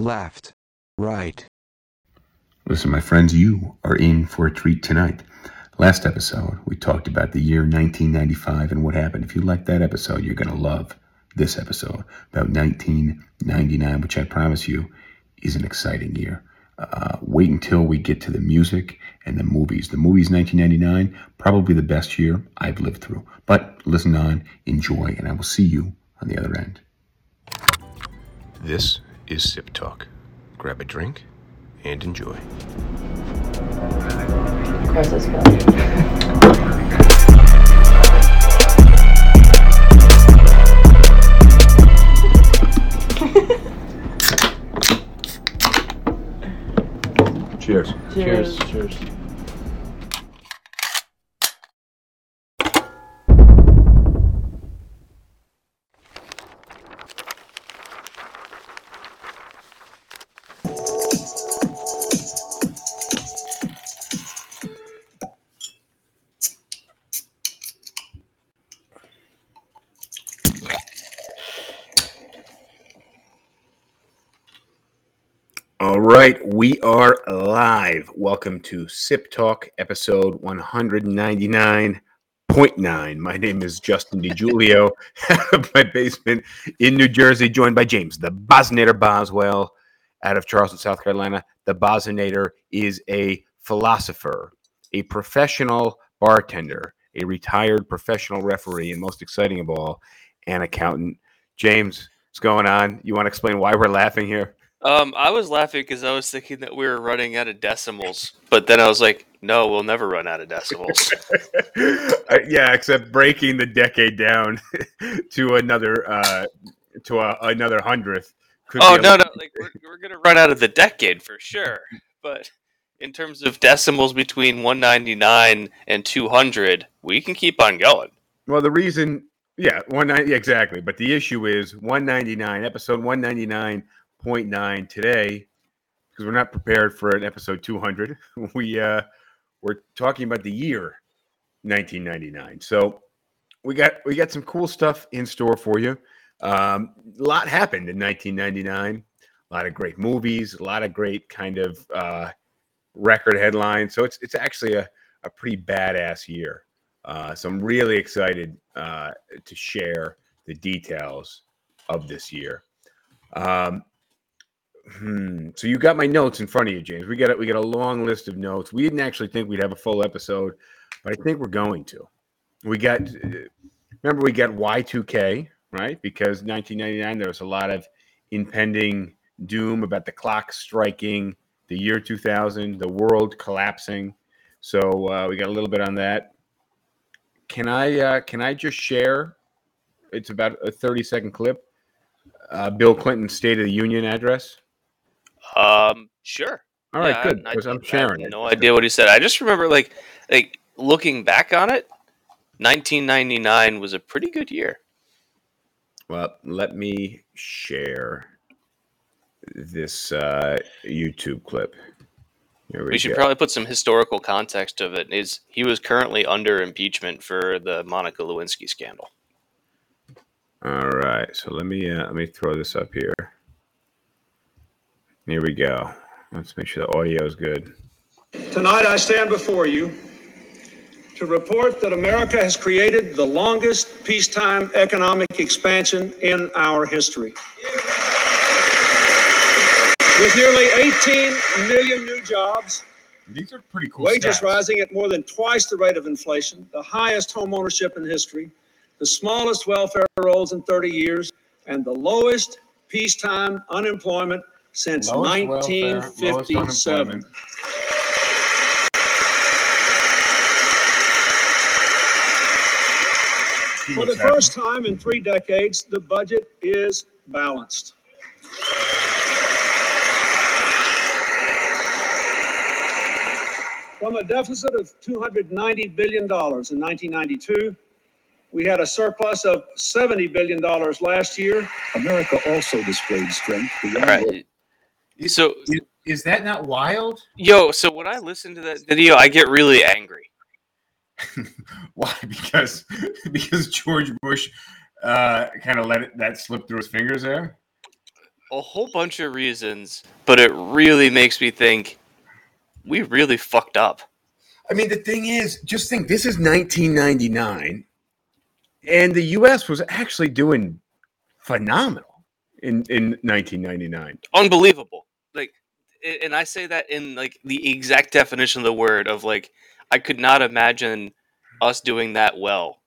left, right. Listen, my friends, you are in for a treat tonight. Last episode, we talked about the year 1995 and what happened. If you like that episode, you're going to love this episode about 1999, which I promise you is an exciting year. Uh, wait until we get to the music and the movies. The movies 1999, probably the best year I've lived through. But listen on, enjoy, and I will see you on the other end. This is Sip Talk. Grab a drink and enjoy. Across this film. Cheers. Cheers. Cheers. Right, we are live. Welcome to Sip Talk, episode 199.9. My name is Justin DiGiulio, my basement in New Jersey, joined by James, the Bosnator Boswell, out of Charleston, South Carolina. The Bosnator is a philosopher, a professional bartender, a retired professional referee, and most exciting of all, an accountant. James, what's going on? You want to explain why we're laughing here? Um, I was laughing because I was thinking that we were running out of decimals, but then I was like, no, we'll never run out of decimals. Yeah, except breaking the decade down to another uh, to a, another hundredth. could oh no, no, like we're, we're gonna run out of the decade for sure. But in terms of decimals between 199 and 200, we can keep on going. Well, the reason, yeah, one ninety exactly. But the issue is one ninety nine, episode one ninety nine point nine today, because we're not prepared for an episode two hundred. We uh, we're talking about the year nineteen ninety nine. So we got we got some cool stuff in store for you. Um, a lot happened in nineteen ninety nine. A lot of great movies, a lot of great kind of uh, record headlines. So it's it's actually a, a pretty badass year. Uh, so I'm really excited uh, to share the details of this year. Um, hmm, so you got my notes in front of you, James. We got a, we got a long list of notes. We didn't actually think we'd have a full episode, but I think we're going to. We got remember we got Y2K right because 1999 there was a lot of impending doom about the clock striking, the year 2000, the world collapsing. So uh, we got a little bit on that. Can I uh, can I just share? It's about a 30 second clip. Uh, Bill Clinton's State of the Union address. Um, sure. All right, Yeah, good. I, I, I'm have sharing it. No idea what he said. I just remember like like looking back on it, 1999 was a pretty good year. Well, let me share this uh, YouTube clip. Here we, We should probably put some historical context of it. Is he was currently under impeachment for the Monica Lewinsky scandal? All right, so let me uh, let me throw this up here. Here we go. Let's make sure the audio is good. Tonight, I stand before you to report that America has created the longest peacetime economic expansion in our history. With nearly 18 million new jobs, These are pretty cool. wages stats. rising at more than twice the rate of inflation, the highest home ownership in history, the smallest welfare rolls in 30 years, and the lowest peacetime unemployment since Lowest welfare, lowest 1957. unemployment. For the first time in three decades, the budget is balanced. From a deficit of $290 billion in 1992, we had a surplus of $70 billion last year. America also displayed strength beyond All right. So, Is, is that not wild? yo, so when I listen to that video, I get really angry. Why? Because because George Bush uh, kind of let it, that slip through his fingers there. a whole bunch of reasons, but it really makes me think we really fucked up. I mean, the thing is, just think this is 1999, and the U.S. was actually doing phenomenal in in 1999. Unbelievable. And I say that in like the exact definition of the word of like, I could not imagine us doing that well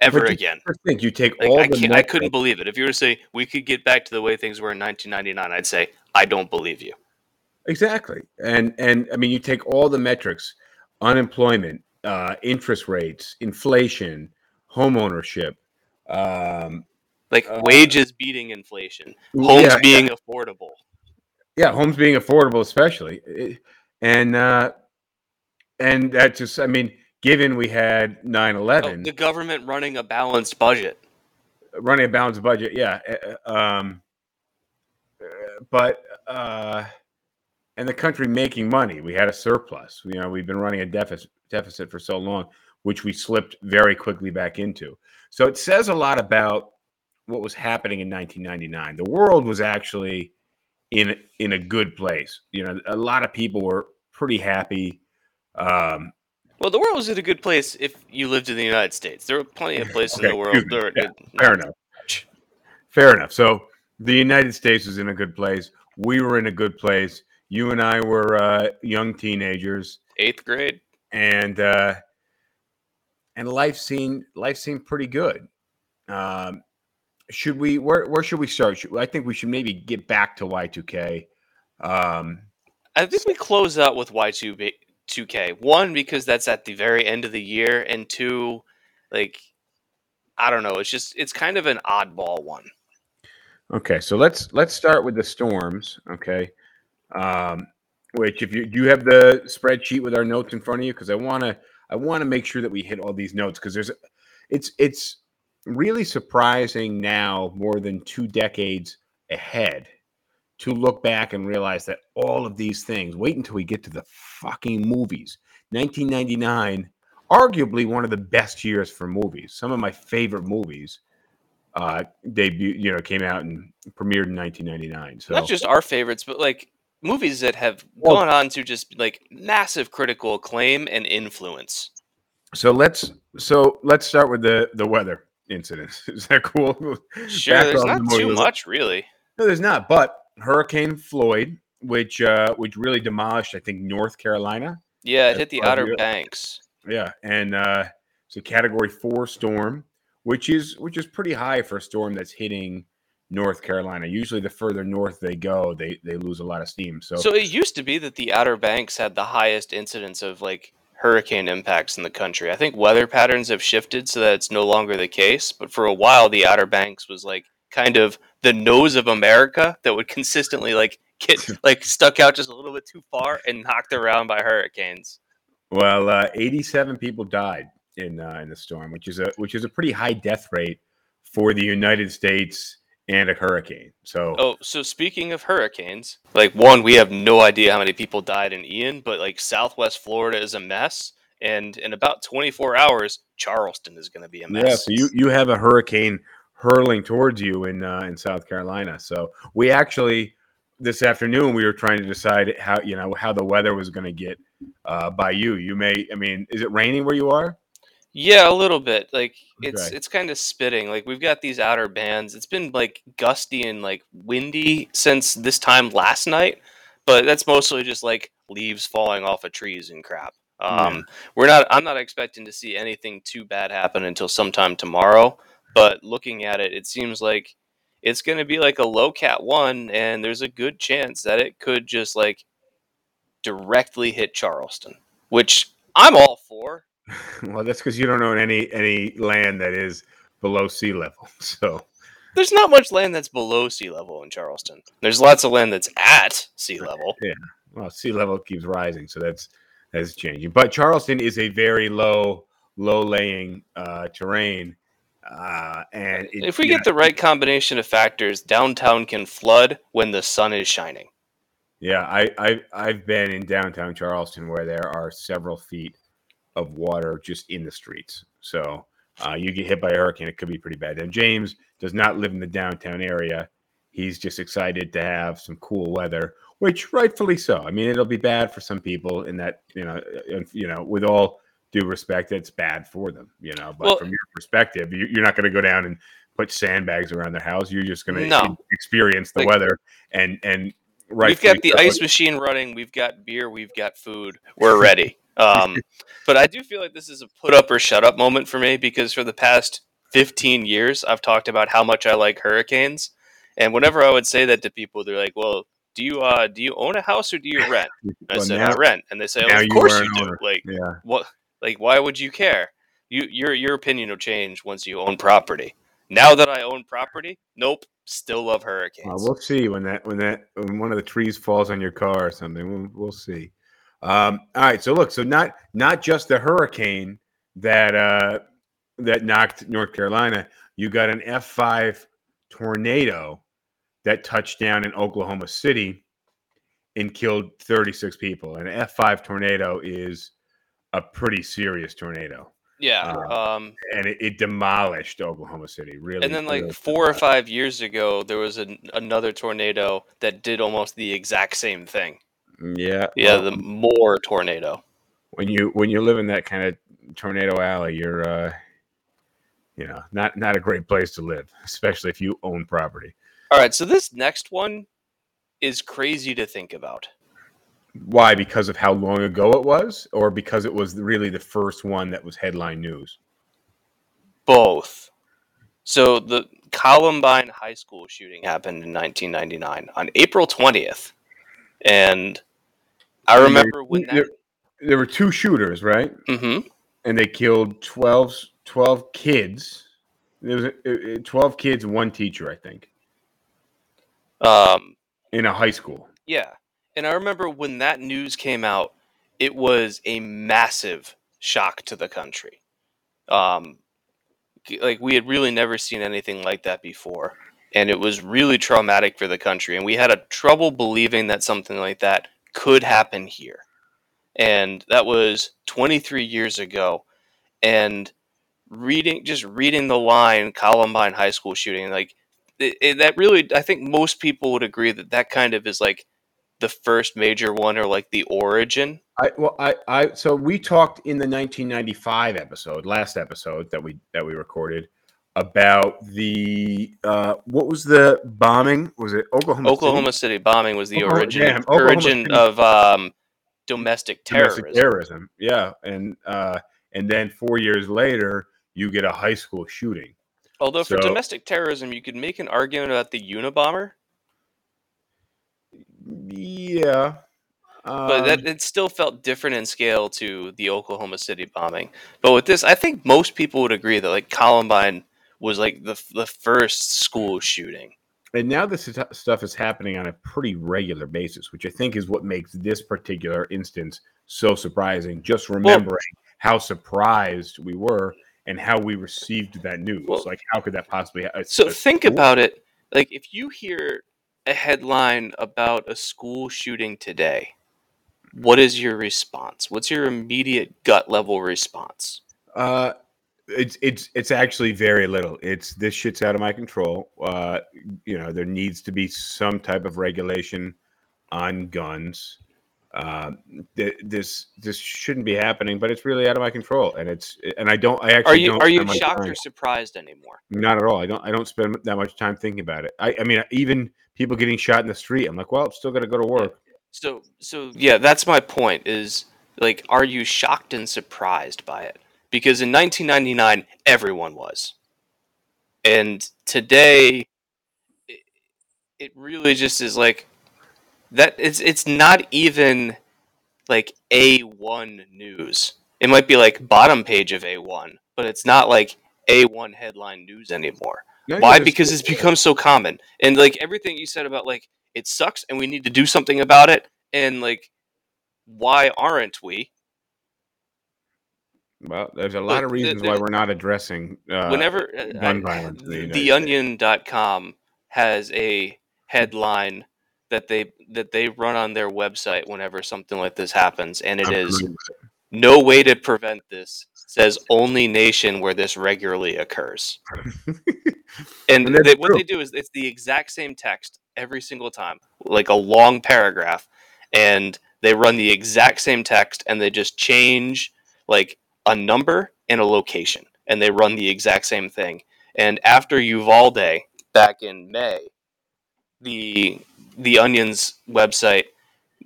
ever But again. Think, you take Like, all I, the I couldn't believe it. If you were to say we could get back to the way things were in 1999, I'd say I don't believe you. Exactly. And and I mean you take all the metrics, unemployment, uh, interest rates, inflation, home ownership, um Like Uh, wages beating inflation, homes yeah, being affordable. Yeah, homes being affordable especially. And uh and that just I mean, given we had Oh, 9/11 the government running a balanced budget. running a balanced budget, yeah. uh, Um uh, but uh and the country making money. We had a surplus. You know, we've been running a deficit deficit for so long, which we slipped very quickly back into. So it says a lot about what was happening in 1999. The world was actually in in a good place. You know, a lot of people were pretty happy. Um, Well, the world was in a good place if you lived in the United States. There were plenty of places in the world that were Yeah, not fair enough. Fair enough. So the United States was in a good place. We were in a good place. You and I were uh, young teenagers, Eighth grade. and uh, and life seemed life seemed pretty good. Um, should we? Where where should we start? Should, I think we should maybe get back to Y two K. Um, I think we close out with Y2 2K. One because that's at the very end of the year, and two, like I don't know, it's just it's kind of an oddball one. Okay, so let's let's start with the storms. Okay, um, which if you do you have the spreadsheet with our notes in front of you because I want to I want to make sure that we hit all these notes because there's it's it's really surprising now more than two decades ahead to look back and realize that all of these things wait until we get to the fucking movies 1999 arguably one of the best years for movies some of my favorite movies uh debut you know came out and premiered in 1999 so Not just our favorites, but like movies that have gone on to just like massive critical acclaim and influence. so let's so let's start with the the weather incidents is that cool Sure, Back there's not the too much really. no there's not but hurricane floyd which uh which really demolished i think north carolina Yeah, it hit the Outer. Banks. yeah and uh it's a category four storm which is which is pretty high for a storm that's hitting north carolina usually the further north they go they they lose a lot of steam so, So it used to be that the Outer Banks had the highest incidence of like hurricane impacts in the country. I think weather patterns have shifted so that it's no longer the case, but for a while the Outer Banks was like kind of the nose of America that would consistently like get like stuck out just a little bit too far and knocked around by hurricanes. Well, uh, 87 people died in uh, in the storm, which is a which is a pretty high death rate for the United States and a hurricane. So, Oh, so speaking of hurricanes, like one, we have no idea how many people died in Ian, but like Southwest Florida is a mess, and in about 24 hours, Charleston is going to be a mess. yeah, so you you have a hurricane hurling towards you in uh, in South Carolina. So we actually this afternoon we were trying to decide how you know how the weather was going to get uh, by you. You may, I mean, is it raining where you are? Yeah, a little bit. Like it's Okay. it's kind of spitting. Like we've got these outer bands. It's been like gusty and like windy since this time last night, but that's mostly just like leaves falling off of trees and crap. Um, we're not. I'm not expecting to see anything too bad happen until sometime tomorrow. But looking at it, it seems like it's going to be like a low cat one, and there's a good chance that it could just like directly hit Charleston, which I'm all for. well, that's because you don't own any any land that is below sea level. So. There's not much land that's below sea level in Charleston. There's lots of land that's at sea level. Yeah. Well, sea level keeps rising, so that's that's changing. But Charleston is a very low, low laying uh, terrain, uh, and it, If we get the right combination of factors, downtown can flood when the sun is shining. yeah, I, I I've been in downtown Charleston where there are several feet of water just in the streets. So uh, you get hit by a hurricane, it could be pretty bad. And James does not live in the downtown area. he's just excited to have some cool weather, which rightfully so. I mean, it'll be bad for some people in that you know, uh, you know, with all due respect, it's bad for them, you know. But Well- from your perspective, you- you're not going to go down and put sandbags around their house. You're just going to No. experience the Like- weather and and right. we've got the ice machine running. We've got beer. We've got food. We're ready. Um, but I do feel like this is a put up or shut up moment for me because for the past 15 years, I've talked about how much I like hurricanes. And whenever I would say that to people, they're like, "Well, do you uh, do you own a house or do you rent?" I Well, said, now- "I rent," and they say, now "Of course you do." Like, Yeah. what? Like, why would you care? You your your opinion will change once you own property. Now that I own property, nope, still love hurricanes. We'll see when that when that when one of the trees falls on your car or something. We'll, we'll see. Um, all right. So look. So not not just the hurricane that uh, that knocked North Carolina. You got an F five tornado that touched down in Oklahoma City and killed thirty six people. An F five tornado is a pretty serious tornado, yeah. uh, um, and it, it demolished Oklahoma City. Really, and then like really four or five years ago, there was an, another tornado that did almost the exact same thing. Yeah. Yeah, well, the more tornado. when you when you live in that kind of tornado alley, you're uh you know not not a great place to live, especially if you own property. All right, so this next one is crazy to think about. Why? Because of how long ago it was, or because it was really the first one that was headline news. Both. So the Columbine High School shooting happened in 1999 on April 20th, and I remember there- when that. there, there were two shooters, right? hmm And they killed 12, 12 kids. There was uh, uh, twelve kids, one teacher, I think, Um, in a high school. Yeah. And I remember when that news came out, it was a massive shock to the country. Um, like we had really never seen anything like that before. And it was really traumatic for the country. And we had a trouble believing that something like that could happen here. And that was 23 years ago. And reading, just reading the line Columbine High School shooting, like it, it- that really, I think most people would agree that that kind of is like the first major one or like the origin. I well, I, I so we talked in the 1995 episode, last episode that we that we recorded about the uh what was the bombing? Was it Oklahoma? City? Oklahoma City bombing was the Oklahoma- origin damn, origin City. of um, domestic terrorism. Domestic terrorism. Yeah, and uh and then four years later, you get a high school shooting. Although for domestic terrorism, you could make an argument about the Unabomber, Yeah, but um, that it still felt different in scale to the Oklahoma City bombing. But with this, I think most people would agree that like Columbine was like the the first school shooting. and now this is, stuff is happening on a pretty regular basis, which I think is what makes this particular instance so surprising. Just remembering how surprised we were and how we received that news. Well- like, how could that possibly? Ha- So think school- about it. Like if you hear a headline about a school shooting today, what is your response? What's your immediate gut level response? Uh, it's it's it's actually very little. It's this shit's out of my control. Uh, you know, there needs to be some type of regulation on guns. Uh, th- this this shouldn't be happening, but it's really out of my control, and it's and I don't. I actually Are you don't are you shocked or surprised anymore? Not at all. I don't. I don't spend that much time thinking about it. I, I mean, even people getting shot in the street, I'm like, well, I'm still gonna go to work. So so yeah, that's my point. Is like, are you shocked and surprised by it? Because in 1999, everyone was, and today, it, it really just is like that. It's it's not even like A1 news. It might be like bottom page of A1, but it's not like A1 headline news anymore. No, Why? Because it's become so common. And like everything you said about like it sucks and we need to do something about it and like why aren't we? Well, there's a lot of Look, the- reasons the- why we're not addressing uh, Whenever uh, gun I- violence the United theonion.com has a headline that they that they run on their website whenever something like this happens and it I'm is no way to prevent this says only nation where this regularly occurs. And, And they, what they do is it's the exact same text every single time, like a long paragraph, and they run the exact same text and they just change like a number and a location, and they run the exact same thing. And after Uvalde back in May, the the Onion's website,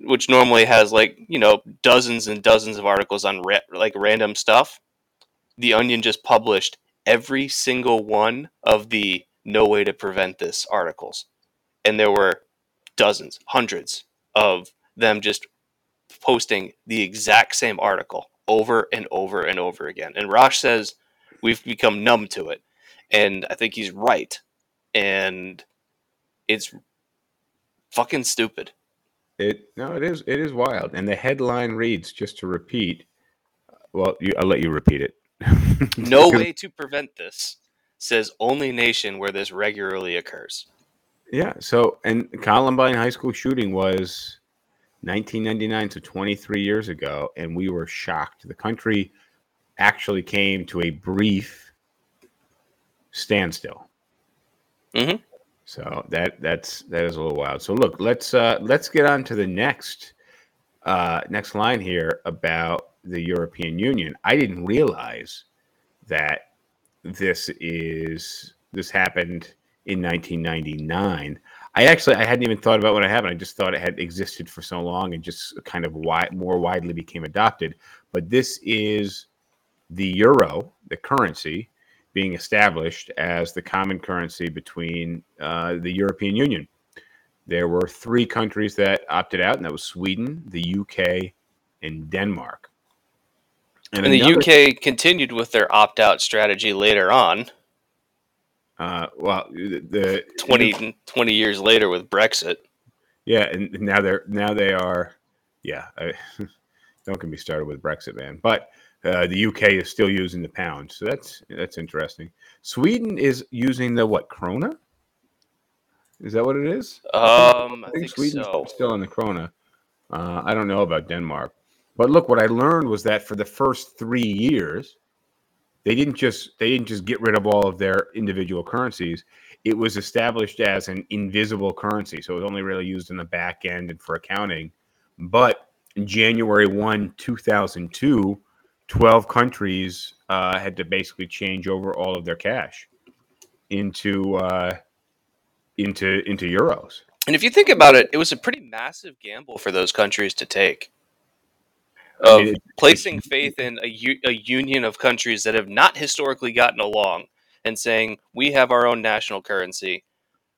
which normally has like you know dozens and dozens of articles on ra- like random stuff, the Onion just published every single one of the "No way to prevent this" articles, and there were dozens, hundreds of them just posting the exact same article over and over and over again. And Rosh says we've become numb to it, and I think he's right. And it's fucking stupid. It no, it is it is wild. And the headline reads, just to repeat. Well, you, I'll let you repeat it. No way to prevent this. Says only nation where this regularly occurs. Yeah. So, and Columbine High School shooting was 1999, so 23 years ago, and we were shocked. The country actually came to a brief standstill. Mhm. So that that's that is a little wild. So look, let's uh, let's get on to the next uh, next line here about the European Union. I didn't realize that this is this happened in 1999. I actually I hadn't even thought about when it happened. I just thought it had existed for so long and just kind of wide, more widely became adopted. But this is the euro, the currency, being established as the common currency between uh, the European Union. There were three countries that opted out, and that was Sweden, the UK, and Denmark. And the another- UK continued with their opt out strategy later on, uh, well, the, the 20, 20 years later with Brexit. Yeah, and now they're now they are, yeah. I, don't get me started with Brexit, man. But uh, the UK is still using the pound, so that's that's interesting. Sweden is using the what krona? Is that what it is? Um, I think Sweden's so. still in the krona. Uh, I don't know about Denmark, but look, what I learned was that for the first three years, they didn't just they didn't just get rid of all of their individual currencies. It was established as an invisible currency, so it was only really used in the back end and for accounting. But January 1, 2002, 12 countries uh, had to basically change over all of their cash into uh, into into euros. And if you think about it, it was a pretty massive gamble for those countries to take. Of placing faith in a, u- a union of countries that have not historically gotten along and saying, we have our own national currency.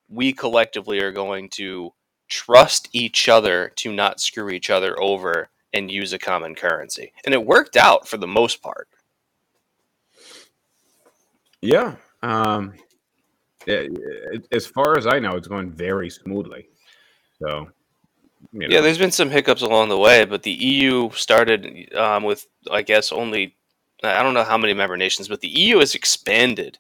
We collectively are going to trust each other to not screw each other over and use a common currency. And it worked out for the most part. Yeah. Um, yeah, as far as I know, it's going very smoothly. So, you know, Yeah, there's been some hiccups along the way, but the EU started um, with, I guess, only I don't know how many member nations, but the EU has expanded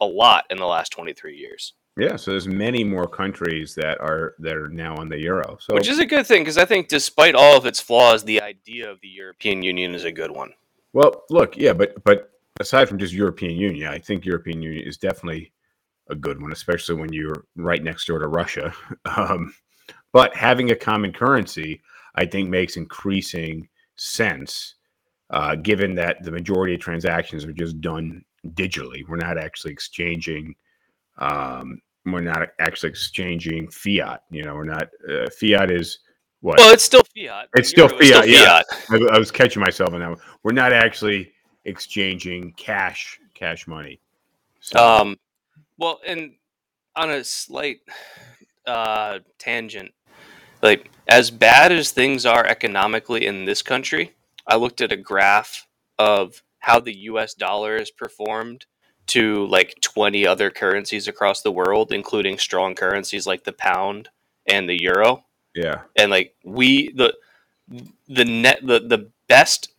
a lot in the last 23 years, yeah. So there's many more countries that are that are now on the euro. So, which is a good thing because I think, despite all of its flaws, the idea of the European Union is a good one. well, look, yeah, but but aside from just European Union, I think European Union is definitely a good one, especially when you're right next door to Russia. Um, but having a common currency, I think, makes increasing sense, uh, given that the majority of transactions are just done digitally. We're not actually exchanging. Um, we're not actually exchanging fiat. You know, we're not. Uh, fiat is what? Well, it's still fiat. It's still fiat, yeah. I, I was catching myself on that. One. We're not actually exchanging cash cash money. So, Um, well, and on a slight uh, tangent, like as bad as things are economically in this country, I looked at a graph of how the U.S. dollar has performed to like 20 other currencies across the world, including strong currencies like the pound and the euro yeah, and like we the the net the, the best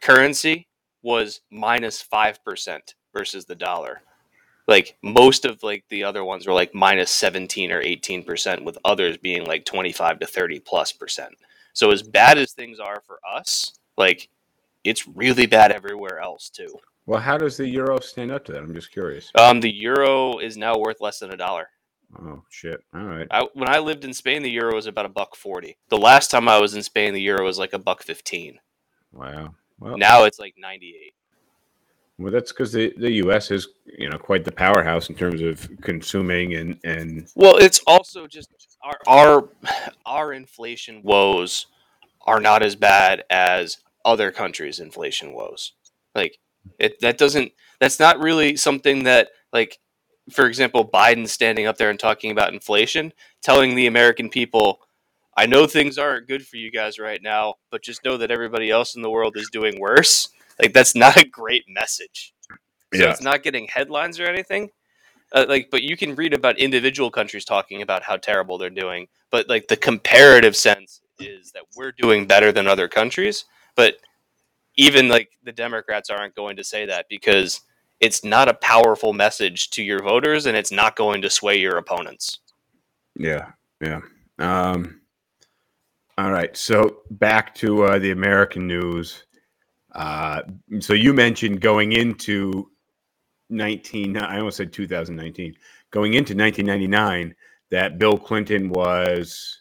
currency was minus minus five percent versus the dollar like most of like the other ones were like minus 17 or 18 percent with others being like 25 to 30 plus percent so as bad as things are for us like it's really bad everywhere else too Well, how does the euro stand up to that? I'm just curious. Um, the euro is now worth less than a dollar. Oh shit! All right. I, when I lived in Spain, the euro was about a buck forty. The last time I was in Spain, the euro was like a buck fifteen. Wow. Well, Now it's like ninety eight. Well, that's because the, the U.S. is you know quite the powerhouse in terms of consuming and and Well, it's also just our our our inflation woes are not as bad as other countries' inflation woes. Like it that doesn't that's not really something that like for example Biden standing up there and talking about inflation, telling the American people I know things aren't good for you guys right now, but just know that everybody else in the world is doing worse. Like that's not a great message. So Yeah. it's not getting headlines or anything. Uh, like, but you can read about individual countries talking about how terrible they're doing. But like the comparative sense is that we're doing better than other countries. But even like the Democrats aren't going to say that because it's not a powerful message to your voters, and it's not going to sway your opponents. yeah yeah. Um. All right. So back to uh, the American news. Uh, so you mentioned going into 19 I almost said 2019 going into 1999 that Bill Clinton was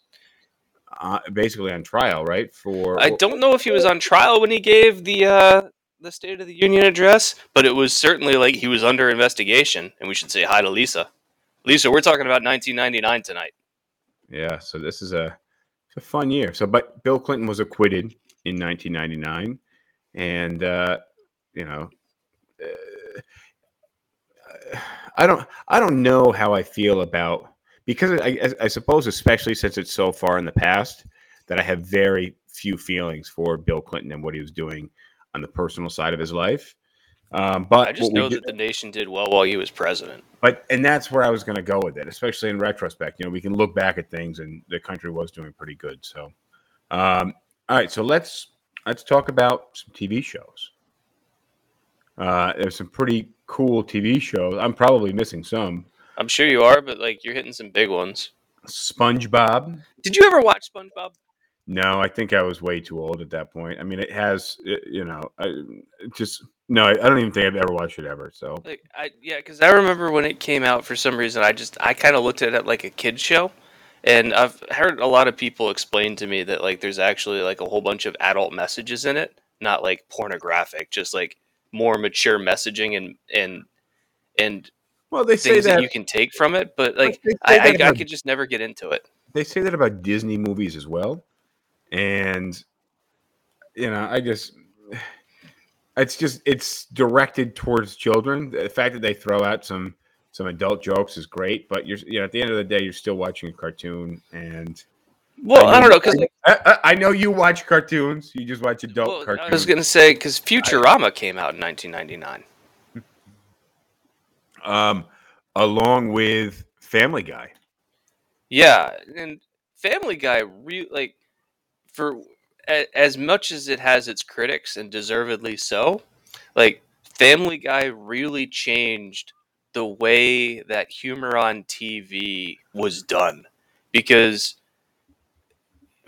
uh, basically on trial right for I don't know if he was on trial when he gave the uh, the State of the Union address, but it was certainly like he was under investigation, and we should say hi to Lisa. Lisa, we're talking about 1999 tonight. Yeah, so this is a it's a fun year. So, but Bill Clinton was acquitted in 1999, and uh, you know, uh, I don't I don't know how I feel about because I, I, suppose especially since it's so far in the past that I have very few feelings for Bill Clinton and what he was doing on the personal side of his life. Um, but I just know do- that the nation did well while he was president. but and that's where I was going to go with it, especially in retrospect. You know, we can look back at things, and the country was doing pretty good. So, um, all right, so let's let's talk about some TV shows. Uh, there's some pretty cool TV shows. I'm probably missing some. I'm sure you are, but like you're hitting some big ones. SpongeBob. Did you ever watch SpongeBob? No, I think I was way too old at that point. I mean, it has, it- you know, I it just no. I I don't even think I've ever watched it ever. So Like I yeah, because I remember when it came out. For some reason, I just I kind of looked at it like a kid show, and I've heard a lot of people explain to me that like there's actually like a whole bunch of adult messages in it, not like pornographic, just like more mature messaging and and and well, they say that, that you can take from it. But like I, I, I could just never get into it. they say that about Disney movies as well, and you know, I just it's just it's directed towards children. The fact that they throw out some some adult jokes is great, but you're you know at the end of the day, you're still watching a cartoon, and Well, I, don't know because I, I, I know you watch cartoons. You just watch adult well, I was gonna say because Futurama came out in 1999. um, along with Family Guy. Yeah, and Family Guy, re- like for a, as much as it has its critics and deservedly so, like Family Guy really changed the way that humor on TV was done because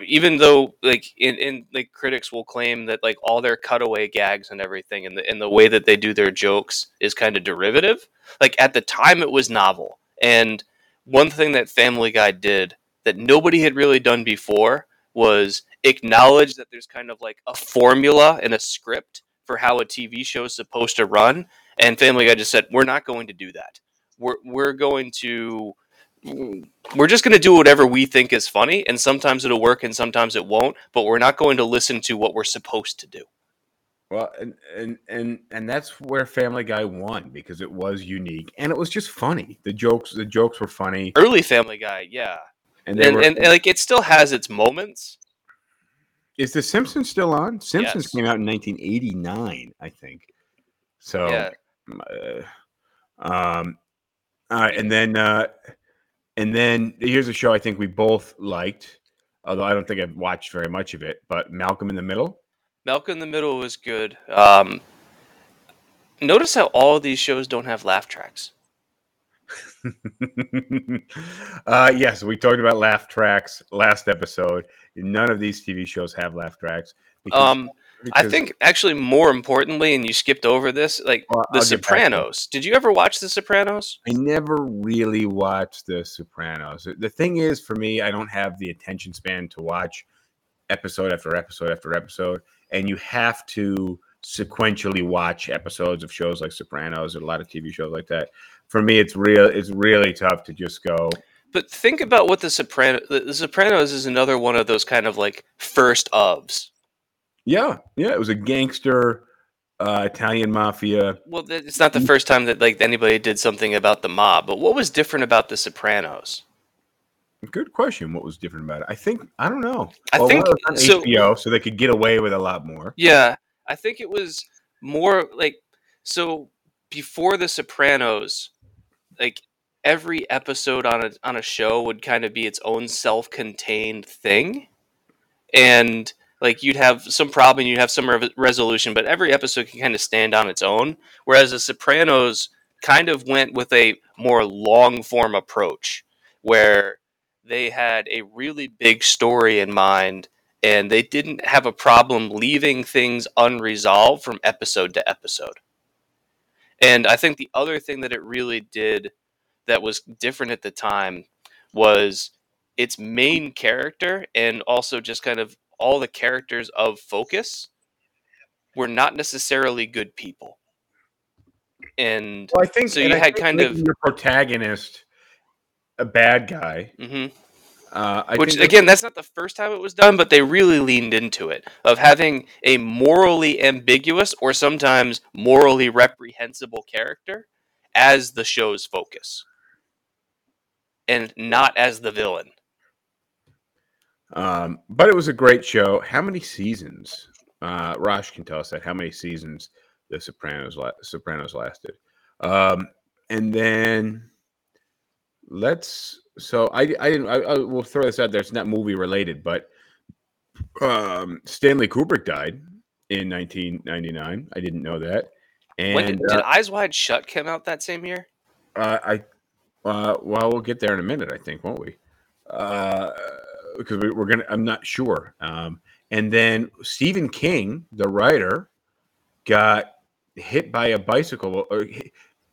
even though like in, in like critics will claim that like all their cutaway gags and everything and the and the way that they do their jokes is kind of derivative like at the time it was novel and one thing that Family Guy did that nobody had really done before was acknowledge that there's kind of like a formula and a script for how a TV show is supposed to run. And Family Guy just said, "We're not going to do that. We're we're going to." We're just going to do whatever we think is funny, and sometimes it'll work and sometimes it won't. But we're not going to listen to what we're supposed to do. Well, and and and and that's where Family Guy won because it was unique and it was just funny. The jokes, the jokes were funny, Early Family Guy, yeah, and and, they and, and, like it still has its moments. is The Simpsons still on? Simpsons Yes. came out in 1989, I think. So, Yeah, uh, um, all right, and then uh, and then here's a show I think we both liked, although I don't think I've watched very much of it. But Malcolm in the Middle. Malcolm in the Middle was good. Um, notice how all of these shows don't have laugh tracks. uh, yes, we talked about laugh tracks last episode. None of these TV shows have laugh tracks. because- Um, I think actually more importantly, and you skipped over this, like Well, The I'll get back to it. Sopranos. Did you ever watch The Sopranos? I never really watched The Sopranos. The thing is, for me, I don't have the attention span to watch episode after episode after episode, and you have to sequentially watch episodes of shows like Sopranos or a lot of TV shows like that. For me, it's real. It's really tough to just go. But think about what The Sopranos. The Sopranos is another one of those kind of like first ofs. Yeah, yeah. It was a gangster uh, Italian mafia. Well, it's not the first time that like anybody did something about the mob. But what was different about The Sopranos? Good question. What was different about it? I think I don't know. I Well, think- one, it was on so- HBO, so they could get away with a lot more. Yeah, I think it was more like so before The Sopranos, like every episode on a on a show would kind of be its own self-contained thing, and like you'd have some problem, you'd have some re- resolution, but every episode can kind of stand on its own. Whereas The Sopranos kind of went with a more long form approach, where they had a really big story in mind and they didn't have a problem leaving things unresolved from episode to episode. And I think the other thing that it really did that was different at the time was its main character and also just kind of all the characters of focus were not necessarily good people. And Well, I think So you I had kind of- your protagonist a bad guy. mhm. Uh, I which think again that's not the first time it was done but they really leaned into it of having a morally ambiguous or sometimes morally reprehensible character as the show's focus and not as the villain Um, but it was a great show. How many seasons? Uh, Rosh can tell us that. How many seasons the Sopranos la- Sopranos lasted? Um, and then let's. So I I didn't. I, I will throw this out there. It's not movie related, but um, Stanley Kubrick died in 1999. I didn't know that. And when did, uh, eyes wide shut come out that same year uh, I uh, well, we'll get there in a minute, I think, won't we? Uh, because we, we're gonna. I'm not sure. Um, and then Stephen King, the writer, got hit by a bicycle, or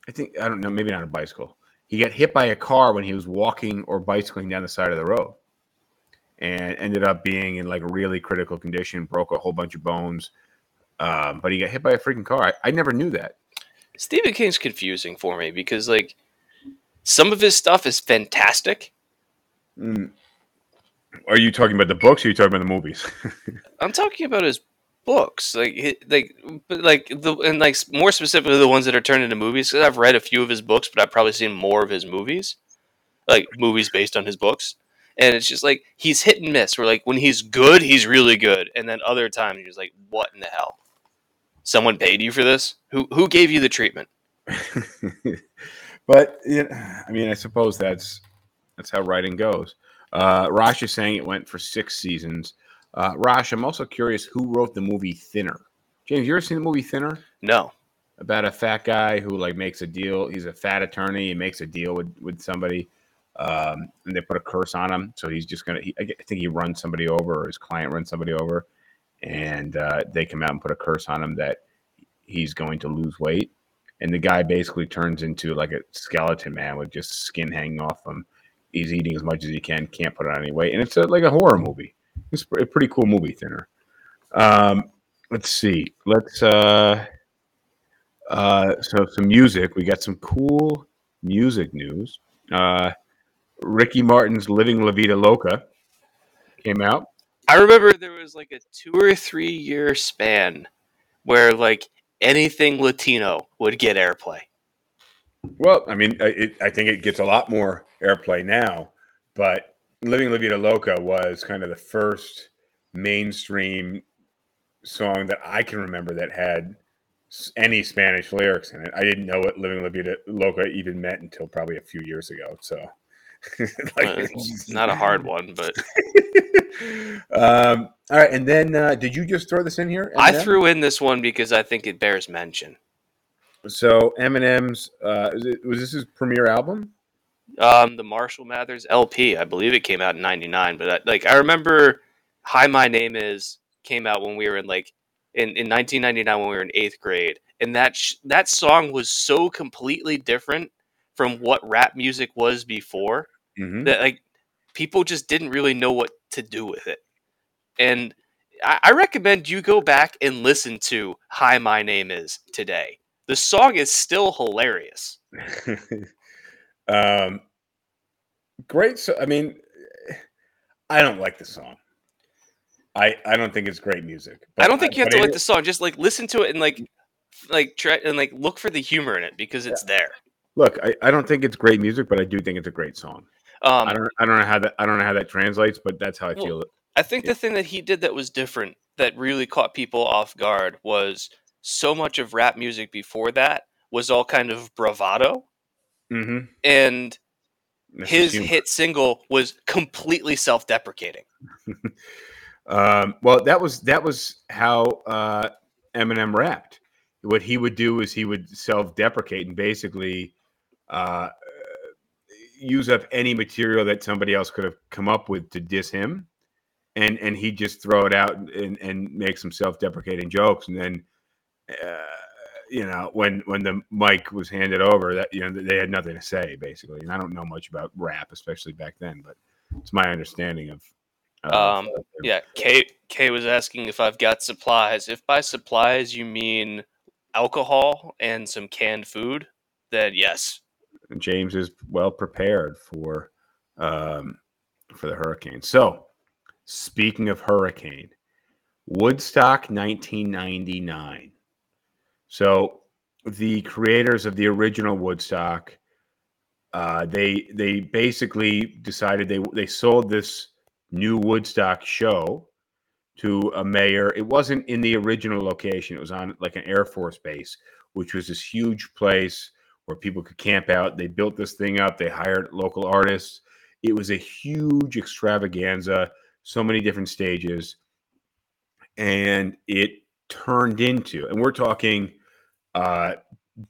I think I don't know, maybe not a bicycle. He got hit by a car when he was walking or bicycling down the side of the road, and ended up being in like really critical condition, broke a whole bunch of bones. Um, but he got hit by a freaking car. I, I never knew that. stephen king's confusing for me because like some of his stuff is fantastic Mm. Are you talking about the books or are you talking about the movies? I'm talking about his books, like like but like the and like more specifically the ones that are turned into movies. Because I've read a few of his books, but I've probably seen more of his movies, like movies based on his books. And it's just like he's hit and miss. Where like when he's good, he's really good, and then other times you're like, what in the hell? Someone paid you for this? Who who gave you the treatment? but you know, I mean, I suppose that's that's how writing goes. Uh, Rosh is saying it went for six seasons. Uh, Rosh, I'm also curious who wrote the movie Thinner. James, you ever seen the movie Thinner? No. About a fat guy who like makes a deal. He's a fat attorney. He makes a deal with with somebody, um, and they put a curse on him. So he's just gonna. He, I think he runs somebody over, or his client runs somebody over, and uh, they come out and put a curse on him that he's going to lose weight. And the guy basically turns into like a skeleton man with just skin hanging off him. He's eating as much as he can, can't put on any weight, and it's a, like a horror movie. It's a pretty cool movie, Thinner. Um, let's see. Let's uh, uh, so some music. We got some cool music news. Uh, Ricky Martin's "Living La Vida Loca" came out. I remember there was like a two or three year span where like anything Latino would get airplay. Well, I mean, it, I think it gets a lot more airplay now, but "Living La Vida Loca" was kind of the first mainstream song that I can remember that had any Spanish lyrics in it. I didn't know what "Living La Vida Loca" even meant until probably a few years ago. So, like, Uh, not a hard one, but um, all right, and then uh, did you just throw this in here? I threw in this one because I think it bears mention. So Eminem's uh, was this his premiere album? Um, the Marshall Mathers LP, I believe it came out in '99, but I, like I remember, "Hi, My Name Is" came out when we were in like in, in 1999 when we were in eighth grade, and that sh- that song was so completely different from what rap music was before Mhm. that like people just didn't really know what to do with it. And I, I recommend you go back and listen to "Hi, My Name Is" today. The song is still hilarious. um, great. So, I mean, I don't like the song. I I don't think it's great music. I don't think you have to like it- the song. Just like listen to it and like like try and like look for the humor in it because it's there. Look, I, I don't think it's great music, but I do think it's a great song. Um, I don't I don't know how that I don't know how that translates, but that's how I Well, feel it. I think the thing that he did that was different, that really caught people off guard, was so much of rap music before that was all kind of bravado, Mm-hmm. and his hit single was completely self-deprecating. Um, well, that was that was how uh, Eminem rapped. What he would do is he would self-deprecate and basically uh, use up any material that somebody else could have come up with to diss him, and and he'd just throw it out and, and make some self-deprecating jokes, and then. Uh, you know, when when the mic was handed over, that you know they had nothing to say basically, and I don't know much about rap, especially back then, but it's my understanding of. Um, Yeah, Kay Kay was asking if I've got supplies. If by supplies you mean alcohol and some canned food, then yes. James is well prepared for um, for the hurricane. So, speaking of hurricane, Woodstock 1999. So, the creators of the original Woodstock, uh, they they basically decided they they sold this new Woodstock show to a mayor. It wasn't in the original location. It was on like an Air Force base, which was this huge place where people could camp out. They built this thing up. They hired local artists. It was a huge extravaganza, so many different stages. And it turned into, and we're talking uh,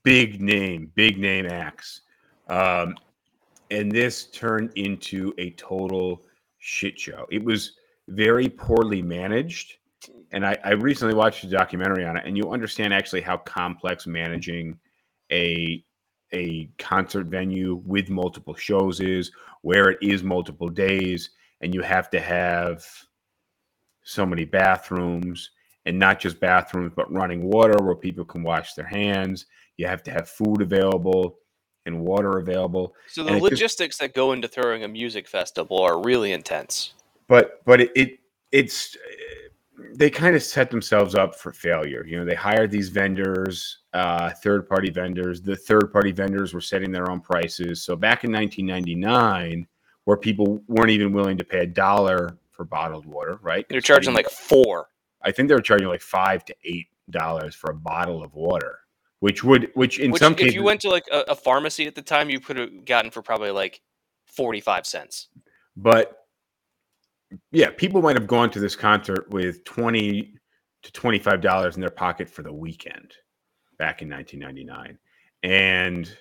big name, big name acts. Um, and this turned into a total shit show. It was very poorly managed. And I, I recently watched a documentary on it, and you understand actually how complex managing a a concert venue with multiple shows is, where it is multiple days, and you have to have so many bathrooms, and not just bathrooms, but running water where people can wash their hands. You have to have food available and water available. So the And it just- logistics that go into throwing a music festival are really intense. but but it, it it's they kind of set themselves up for failure you know they hired these vendors uh third party vendors the third party vendors were setting their own prices so back in 1999 where people weren't even willing to pay a dollar for bottled water right They're charging like four. I think they were charging like five to eight dollars for a bottle of water which would which in Which, some if cases you went to like a, a pharmacy at the time, you could have gotten for probably like forty-five cents. but yeah, people might have gone to this concert with twenty to twenty-five dollars in their pocket for the weekend back in 1999, and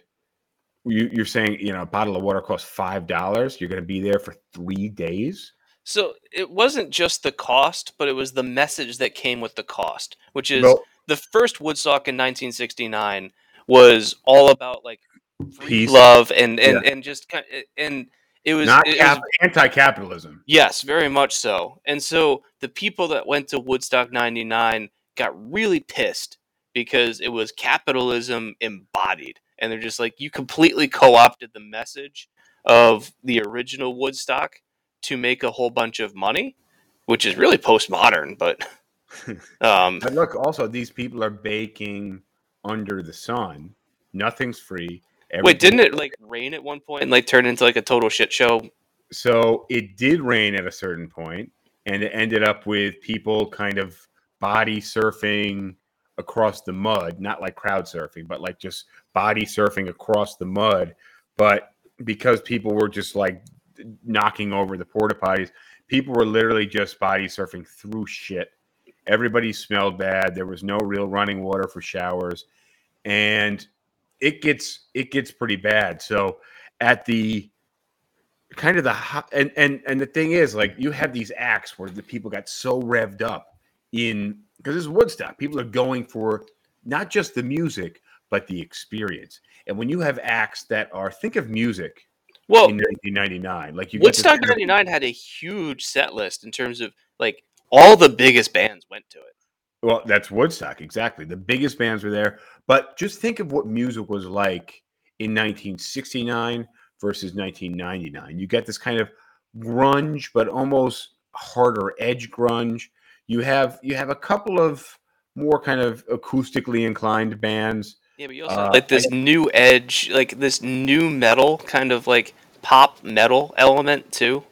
you, you're saying you know a bottle of water costs five dollars. You're going to be there for three days. So it wasn't just the cost, but it was the message that came with the cost, which is Well, the first Woodstock in 1969 was all about like Peace. love and and and just kind and it was not it was- cap- anti-capitalism. Yes, very much so. And so the people that went to Woodstock 99 got really pissed because it was capitalism embodied. And they're just like, you completely co opted the message of the original Woodstock to make a whole bunch of money, which is really postmodern. But um, But look, also these people are baking under the sun. Nothing's free. wait, didn't it like rain at one point and like turn into like a total shit show? so it did rain at a certain point and it ended up with people kind of body surfing across the mud not like crowd surfing but like just body surfing across the mud but because people were just like knocking over the porta potties. People were literally just body surfing through shit. Everybody smelled bad. There was no real running water for showers. And it gets it gets pretty bad. So at the kind of the and and and the thing is like you have these acts where the people got so revved up in because it's Woodstock. People are going for not just the music, but the experience. And when you have acts that are think of music Well, in 1999, like you Woodstock kind '99 had a huge set list in terms of like all the biggest bands went to it. Well, that's Woodstock, exactly. The biggest bands were there. But just think of what music was like in 1969 versus 1999. You get this kind of grunge, but almost harder edge grunge. You have you have a couple of more kind of acoustically inclined bands. Yeah, but you also Uh, have, like this new edge, like this new metal kind of like pop metal element too.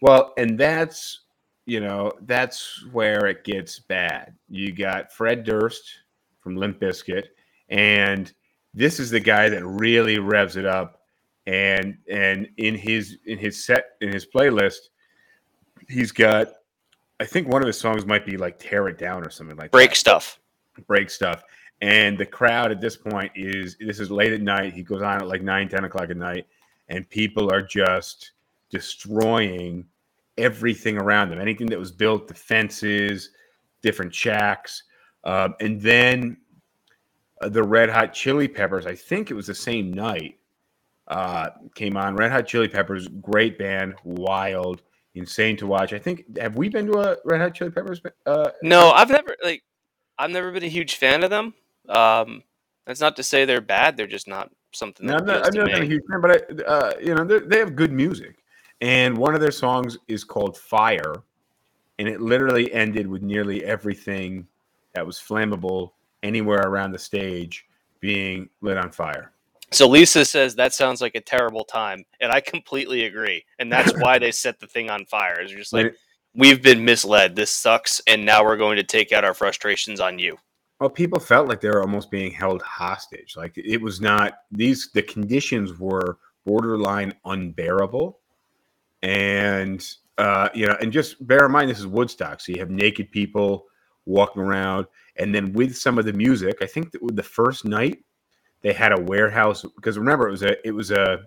Well, and that's you know that's where it gets bad. You got Fred Durst from Limp Bizkit, and this is the guy that really revs it up. And and in his in his set in his playlist, he's got I think one of his songs might be like "Tear It Down" or something like Break that. stuff. break stuff. And the crowd at this point is this is late at night. He goes on at like 9, 10 o'clock at night, and people are just destroying everything around them. Anything that was built, the fences, different shacks. Um, and then uh, the Red Hot Chili Peppers, I think it was the same night, uh, came on. Red Hot Chili Peppers, great band, wild, insane to watch. I think, have we been to a Red Hot Chili Peppers? Uh, No, I've never like I've never been a huge fan of them. Um, that's not to say they're bad. They're just not something No, that I'm not, I'm not a huge fan, but I, uh, you know, they're- have good music, and one of their songs is called "Fire," and it literally ended with nearly everything that was flammable anywhere around the stage being lit on fire. So Lisa says that sounds like a terrible time, and I completely agree. And that's why they set the thing on fire. Is just like we've been misled. This sucks, and now we're going to take out our frustrations on you. Well, people felt like they were almost being held hostage. Like it was not these. The conditions were borderline unbearable, and uh, you know, and just bear in mind this is Woodstock, so you have naked people walking around, and then with some of the music, I think that the first night they had a warehouse because remember it was a it was a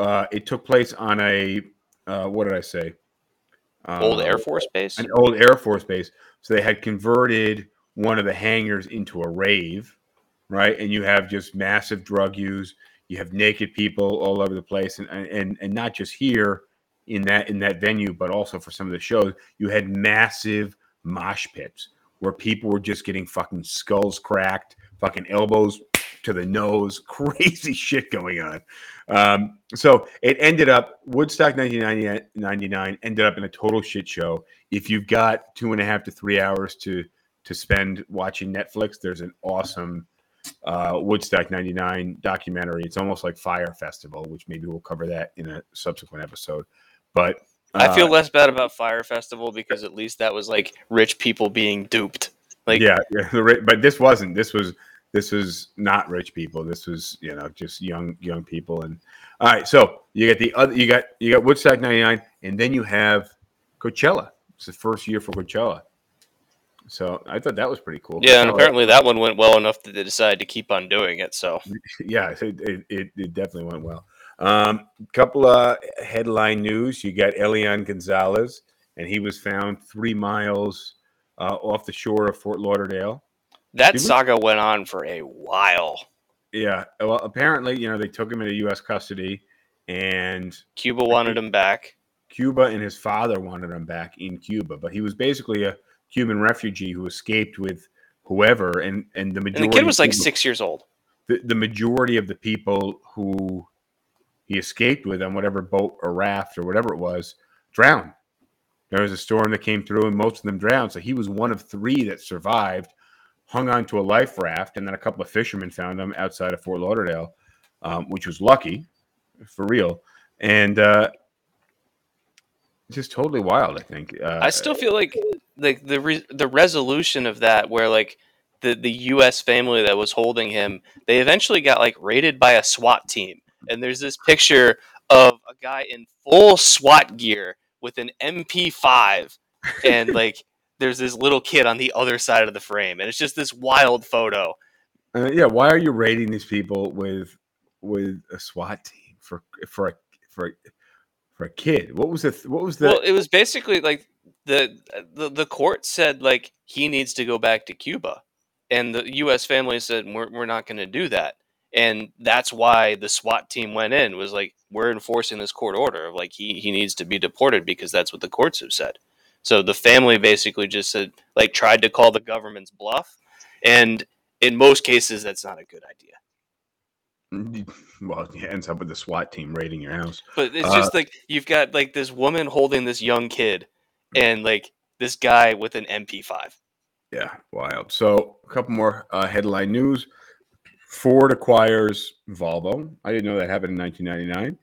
uh, it took place on a uh, what did I say? Old Uh, Air Force Base. an old Air Force base. So they had converted one of the hangars into a rave, right? And you have just massive drug use. You have naked people all over the place, and and and not just here in that in that venue, but also for some of the shows. You had massive mosh pits where people were just getting fucking skulls cracked, fucking elbows to the nose, crazy shit going on. Um, so it ended up Woodstock 1999 ended up in a total shit show. If you've got two and a half to three hours to to spend watching Netflix, there's an awesome uh, Woodstock 99 documentary. It's almost like Fire Festival, which maybe we'll cover that in a subsequent episode. But I feel uh, less bad about Fire Festival because at least that was like rich people being duped. Like yeah, yeah, but this wasn't. This was this was not rich people. This was you know just young young people. And all right, so you got the other. You got you got Woodstock '99, and then you have Coachella. It's the first year for Coachella. So I thought that was pretty cool. yeah, and apparently that one went well enough that they decided to keep on doing it. So yeah, it, it, it, it definitely went well. Um, couple of headline news: you got Elian Gonzalez, and he was found three miles uh, off the shore of Fort Lauderdale. that Did we- saga went on for a while. Yeah. Well, apparently, you know, they took him into U.S. custody, and Cuba wanted him back. Cuba and his father wanted him back in Cuba, but he was basically a Cuban refugee who escaped with whoever, and and the And the kid was like people- six years old. The, the majority of the people who he escaped with on whatever boat or raft or whatever it was drowned. There was a storm that came through, and most of them drowned. So he was one of three that survived, hung on to a life raft, and then a couple of fishermen found him outside of Fort Lauderdale, um, which was lucky, for real. And uh, just totally wild. I think. Uh, I still feel like like the re- the resolution of that, where like the the U.S. family that was holding him, they eventually got like raided by a SWAT team, and there's this picture of a guy in full SWAT gear with an MP5, and like there's this little kid on the other side of the frame, and it's just this wild photo. Uh, yeah, why are you raiding these people with with a SWAT team for for a for a, for a kid? What was the th- what was the Well, it was basically like the the the court said like he needs to go back to Cuba, and the U.S. family said we're we're not going to do that, and that's why the SWAT team went in was like we're enforcing this court order of like he he needs to be deported because that's what the courts have said. So the family basically just said like tried to call the government's bluff, and in most cases that's not a good idea. Well, it ends up with the SWAT team raiding your house. But it's Uh, just like you've got like this woman holding this young kid, and like this guy with an MP5. Yeah, wild. So a couple more uh, headline news. Ford acquires Volvo. I didn't know that happened in 1999.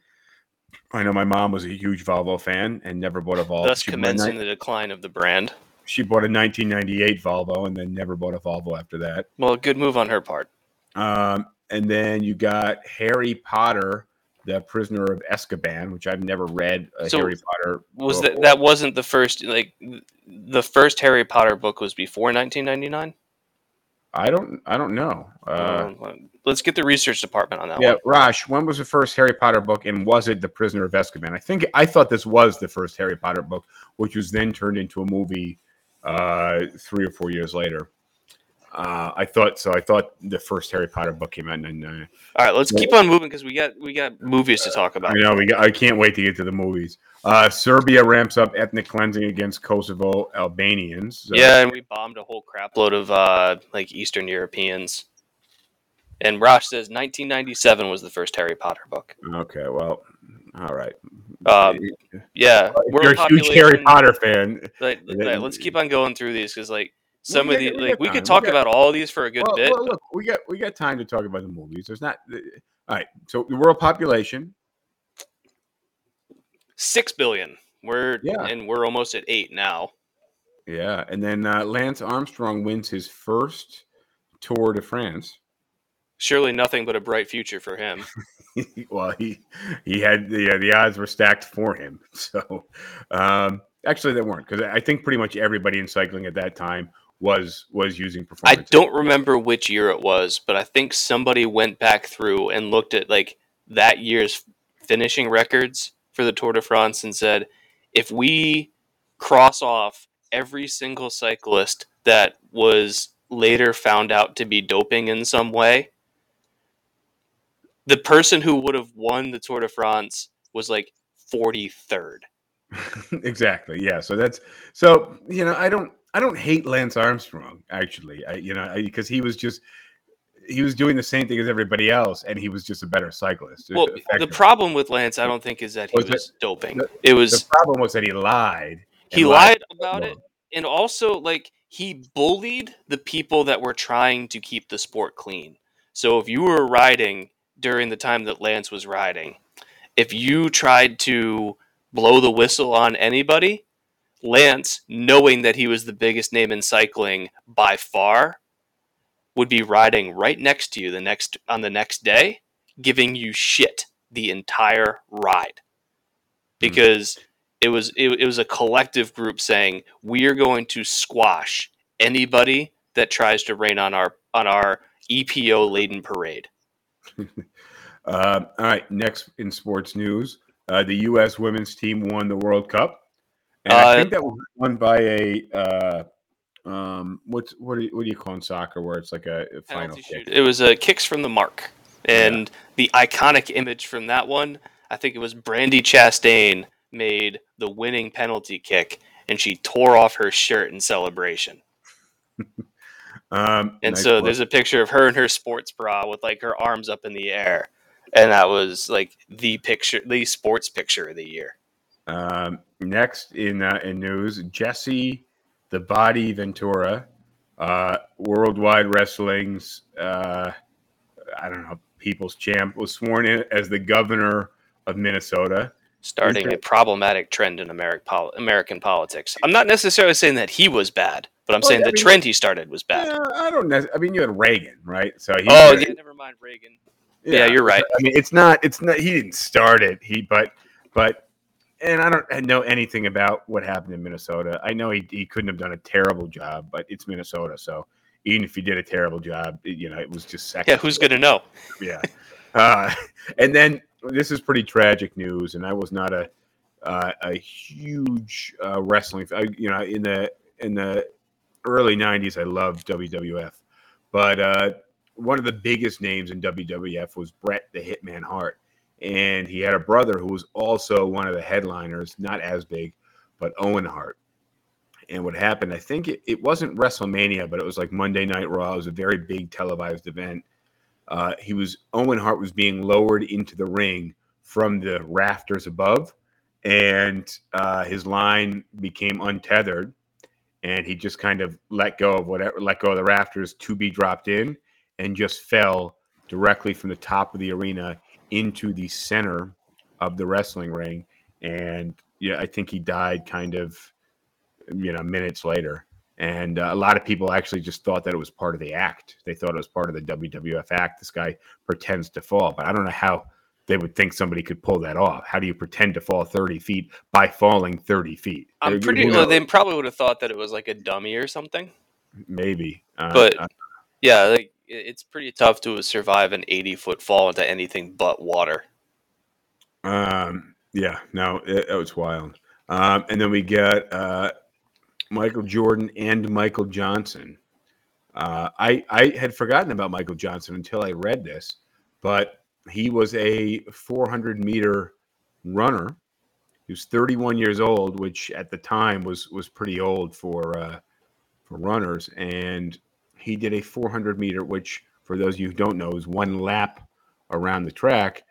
I know my mom was a huge Volvo fan and never bought a Volvo. thus she, commencing the decline of the brand. she bought a 1998 Volvo and then never bought a Volvo after that. Well, good move on her part. Um, and then you got Harry Potter, the Prisoner of Azkaban, which I've never read. A So, Harry Potter Was that that wasn't the first like the first Harry Potter book was before 1999? I don't. I don't know. Uh, Um, let's get the research department on that yeah, one. Rosh, when was the first Harry Potter book, and was it The Prisoner of Azkaban? I think I thought this was the first Harry Potter book, which was then turned into a movie uh, three or four years later. Uh, I thought so. I thought the first Harry Potter book came out in. Uh, All right, let's keep on moving because we got we got movies to talk about. I know we. Got, I can't wait to get to the movies. Uh, Serbia ramps up ethnic cleansing against Kosovo Albanians. So- Yeah, and we bombed a whole crap load of uh, like Eastern Europeans. And Rosh says 1997 was the first Harry Potter book. Okay. Well. All right. Um, yeah, If you're a huge Harry Potter fan. Like, like, let's keep on going through these because like some We of got- the we like we time. could We talk got- about all of these for a good well, bit. well, look, we got we got time to talk about the movies. There's not. All right. So the world population. Six billion. We're Yeah. and we're almost at eight now. Yeah, and then uh, Lance Armstrong wins his first Tour de France. Surely nothing but a bright future for him. well, he he had the uh, the odds were stacked for him. So um, actually, they weren't because I think pretty much everybody in cycling at that time was was using performance. I don't remember which year it was, but I think somebody went back through and looked at like that year's finishing records for the Tour de France and said, if we cross off every single cyclist that was later found out to be doping in some way, the person who would have won the Tour de France was like 43rd. exactly. Yeah. So that's so you know I don't I don't hate Lance Armstrong actually. I you know because he was just he was doing the same thing as everybody else and he was just a better cyclist. Well, the problem with Lance, I don't think, is that he Was was, it- doping. the- it was the problem was that he lied. he and lied about it and also like he bullied the people that were trying to keep the sport clean so if you were riding during the time that lance was riding if you tried to blow the whistle on anybody lance knowing that he was the biggest name in cycling by far would be riding right next to you the next on the next day giving you shit the entire ride because it was it, it was a collective group saying we are going to squash anybody that tries to rain on our on our EPO laden parade. Uh, all right, next in sports news, uh, the U.S. women's team won the World Cup, and I Uh, think that was won by a uh, um, what's what do you, what do you call in soccer where it's like a, a final kick? shoot. It was a kicks from the mark, and the iconic image from that one, I think it was Brandi Chastain made the winning penalty kick, and she tore off her shirt in celebration. Um, And nice so work. there's a picture of her in her sports bra with like her arms up in the air, and that was like the picture, the sports picture of the year. Um, next in uh, in news, Jesse the Body Ventura, uh, Worldwide Wrestling's uh, I don't know People's Champ was sworn in as the governor of Minnesota. starting a problematic trend in American pol- American politics. I'm not necessarily saying that he was bad, but I'm Well, saying I the mean- trend he started was bad. Yeah, I don't know. I mean, you had Reagan, right? So he, oh, yeah, never mind Reagan. Yeah, you're right. I mean, it's not. It's not. He didn't start it. He, but, but, and I don't know anything about what happened in Minnesota. I know he, he couldn't have done a terrible job, but it's Minnesota, so even if he did a terrible job, it- you know, it was just second. Yeah, who's gonna know? Yeah. Uh, and then this is pretty tragic news, and I was not a uh, a huge uh, wrestling. I, you know, in the in the early '90s, I loved WWF, but uh, one of the biggest names in WWF was Bret the Hitman Hart, and he had a brother who was also one of the headliners, not as big, but Owen Hart. And what happened, I think it, it wasn't WrestleMania, but it was like Monday Night Raw. It was a very big televised event. Uh, he was Owen Hart was being lowered into the ring from the rafters above, and uh, his line became untethered, and he just kind of let go of whatever, let go of the rafters to be dropped in, and just fell directly from the top of the arena into the center of the wrestling ring, and yeah, I think he died kind of, you know, minutes later. And uh, a lot of people actually just thought that it was part of the act. They thought it was part of the WWF act. This guy pretends to fall, but I don't know how they would think somebody could pull that off. How do you pretend to fall 30 feet by falling 30 feet? I'm You pretty. know, they probably would have thought that it was like a dummy or something. maybe. Uh, But uh, yeah, like it's pretty tough to survive an 80 foot fall into anything but water. Um, yeah, no, it, it was wild. Um, and then we got uh, Michael Jordan and Michael Johnson. Uh, I I had forgotten about Michael Johnson until I read this, but he was a 400 meter runner. He was 31 years old, which at the time was was pretty old for uh, for runners, and he did a 400 meter, which for those of you who don't know is one lap around the track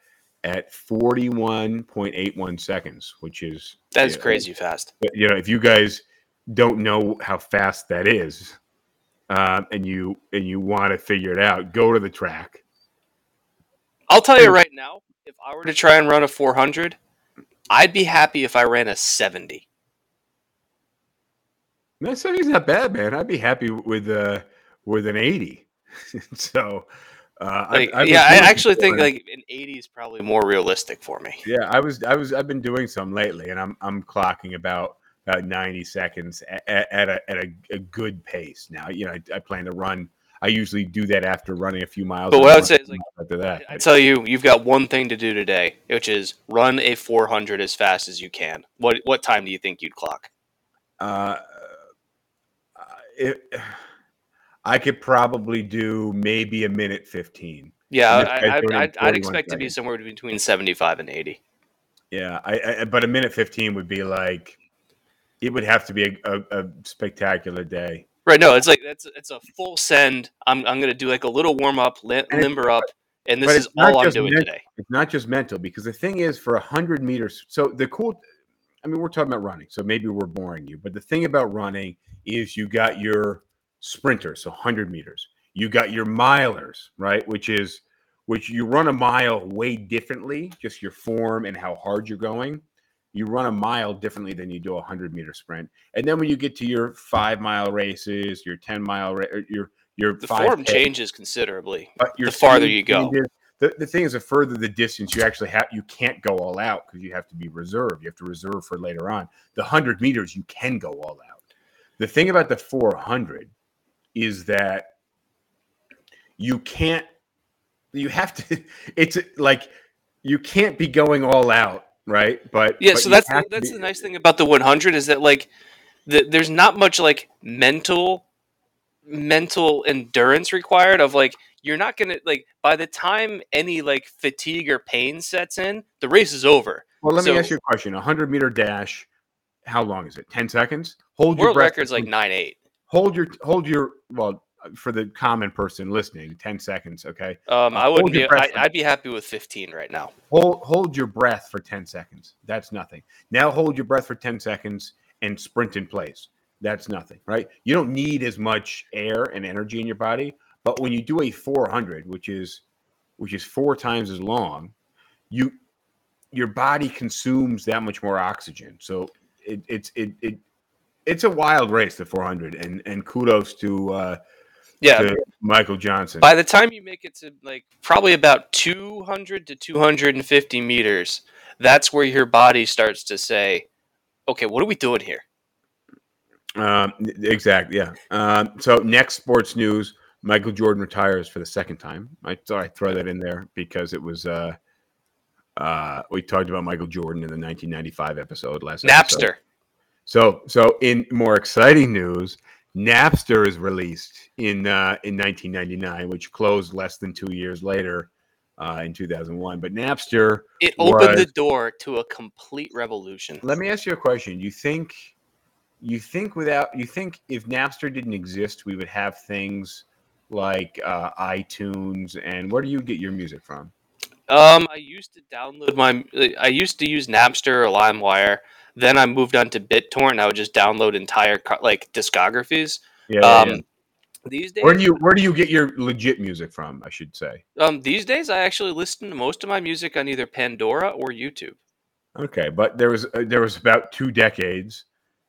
at 41.81 seconds, which is That is yeah, crazy fast. You know, if you guys don't know how fast that is, um, and you and you want to figure it out, go to the track. I'll tell you right now, if I were to try and run a 400, I'd be happy if I ran a 70. No, 70's not bad, man. I'd be happy with uh with an 80. so uh I- Like, I was yeah, I actually think before. like an 80 is probably more realistic for me. Yeah, I was, I was, I've been doing some lately, and I'm, I'm clocking about about 90 seconds at, at a, at a, a good pace. Now, you know, I, I plan to run. I usually do that after running a few miles. But what I would say is, like, after that, I tell you, you've got one thing to do today, which is run a 400 as fast as you can. What what time do you think you'd clock? uh, it, I could probably do maybe a minute 15. Yeah, I, guy's I, doing it in I'd, I'd 41 expect to be somewhere between 75 and 80. Yeah, I, I but a minute 15 would be like, it would have to be a, a, a spectacular day. Right? No, it's like that's it's a full send. I'm I'm gonna do like a little warm up, lim- limber up, and this is all I'm doing men- today. It's not just mental because the thing is, for a hundred meters. So the cool, I mean, we're talking about running, so maybe we're boring you, but the thing about running is you got your sprinters, so hundred meters. You got your milers, right? Which is which you run a mile way differently, just your form and how hard you're going. You run a mile differently than you do a hundred meter sprint. And then when you get to your five mile races, your ten mile, ra- er, your your The 5K, form changes considerably. but your the farther you go. changes. The, the thing is, the further the distance, you actually have you can't go all out because you have to be reserved. You have to reserve for later on. The hundred meters, you can go all out. The thing about the four hundred is that you can't. You have to. It's like you can't be going all out, right? But Yeah, but so that's the, that's be- the nice thing about the 100 is that like the, there's not much like mental mental endurance required of like you're not gonna like by the time any like fatigue or pain sets in the race is over Well, let me ask you a question. A hundred meter dash. How long is it? Ten seconds. Hold your world breath record's like 9-8 hold your hold your well for the common person listening 10 seconds okay? Um, Uh, i wouldn't be I, i'd be happy with 15 right now. Hold hold your breath for 10 seconds. That's nothing. Now hold your breath for 10 seconds and sprint in place. That's nothing right? You don't need as much air and energy in your body but when you do a 400 which is which is four times as long you your body consumes that much more oxygen. So it, it's it, it it's a wild race the 400 and and kudos to uh yeah to Michael Johnson. by the time you make it to like probably about 200 to 250 meters that's where your body starts to say okay what are we doing here Um, exactly. Yeah. Um, so next sports news: Michael Jordan retires for the second time. I thought I'd throw that in there because it was uh, Uh, we talked about Michael Jordan in the 1995 episode last episode. So, so in more exciting news, Napster is released in uh, in 1999, which closed less than two years later uh, in 2001. But Napster, It opened was- the door to a complete revolution. let me ask you a question. You think, you think without, you think if Napster didn't exist, we would have things like uh, iTunes and where do you get your music from? Um, I used to download my. I used to use Napster or LimeWire. Then I moved on to BitTorrent. I would just download entire like discographies. Yeah. Um, these days, Where do you where do you get your legit music from? I should say. um, these days I actually listen to most of my music on either Pandora or YouTube. Okay, but there was uh, there was about two decades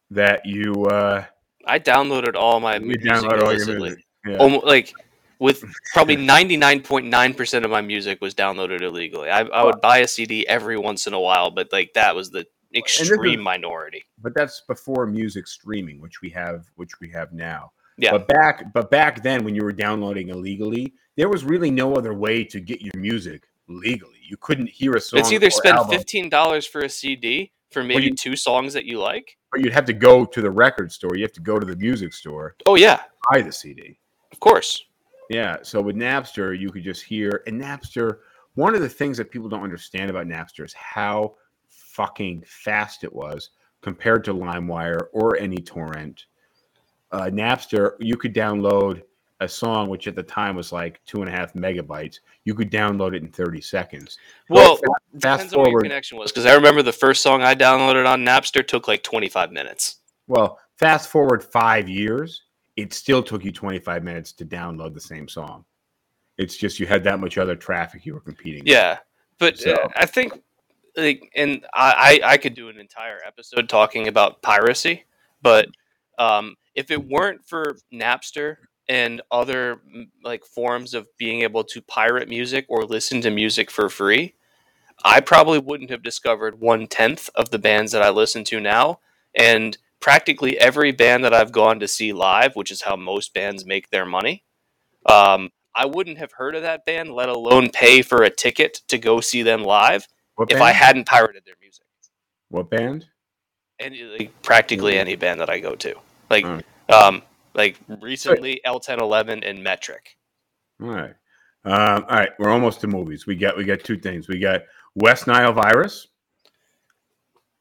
that you uh, I downloaded all my music download all your music. Yeah. Almo- like with probably 99.9% of my music was downloaded illegally. I, I would buy a CD every once in a while, but like that was the is- extreme minority. but that's before music streaming, which we have, which we have now. Yeah. But back, but back then, when you were downloading illegally, there was really no other way to get your music legally. You couldn't hear a song. It's either spend album, $15 for a CD for maybe you- two songs that you like. or you'd have to go to the record store. You have to go to the music store, Oh yeah, buy the CD. of course. Yeah. So with Napster, you could just hear, and Napster. One of the things that people don't understand about Napster is how fucking fast it was compared to LimeWire or any torrent. Uh, Napster, you could download a song which at the time was like two and a half megabytes. You could download it in thirty seconds. Well, fa- fast depends on what your forward. connection was because I remember the first song I downloaded on Napster took like 25 minutes. Well, fast forward five years, it still took you twenty five minutes to download the same song. It's just you had that much other traffic you were competing. with. Yeah, but So- uh, I think like, and I, I could do an entire episode talking about piracy, but um, if it weren't for Napster and other mm, like forms of being able to pirate music or listen to music for free, I probably wouldn't have discovered one tenth of the bands that I listen to now, and practically every band that I've gone to see live, which is how most bands make their money. Um, I wouldn't have heard of that band, let alone pay for a ticket to go see them live What if band? I hadn't pirated their music. what band? And like, practically any band that I go to, like, Alright. um, like recently L1011 and Metric. All right. Um, all right, we're almost to movies. We got we got two things. We got West Nile virus,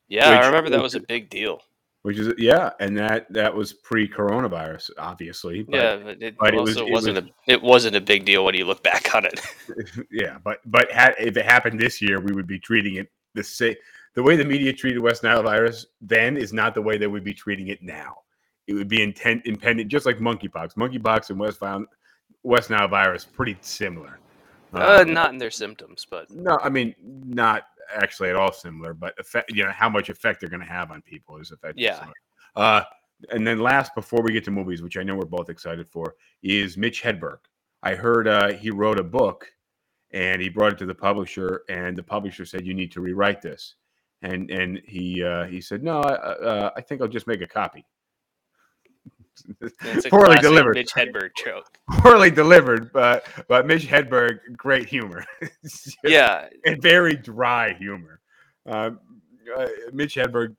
Yeah, I remember that was a big deal. Which is yeah, and that that was pre-coronavirus, obviously. But, yeah, but it but also it was, not a it wasn't a big deal when you look back on it. yeah, but but had, if it happened this year, we would be treating it the same. The way the media treated West Nile virus then is not the way they would be treating it now. It would be intent impendent, just like monkeypox. Monkeypox and West Nile, West Nile virus pretty similar. uh, Um, not in their symptoms, but No, I mean not actually at all similar, but effect, you know how much effect they're going to have on people is effective. Yeah. similar. Uh, and then last, before we get to movies, which I know we're both excited for, is Mitch Hedberg. I heard uh, he wrote a book, and he brought it to the publisher, and the publisher said you need to rewrite this, and and he uh, he said no, I, uh, I think I'll just make a copy. It's a Poorly delivered. Mitch Hedberg joke. Poorly delivered, but but Mitch Hedberg, great humor. Yeah, and very dry humor. Uh, uh, Mitch Hedberg,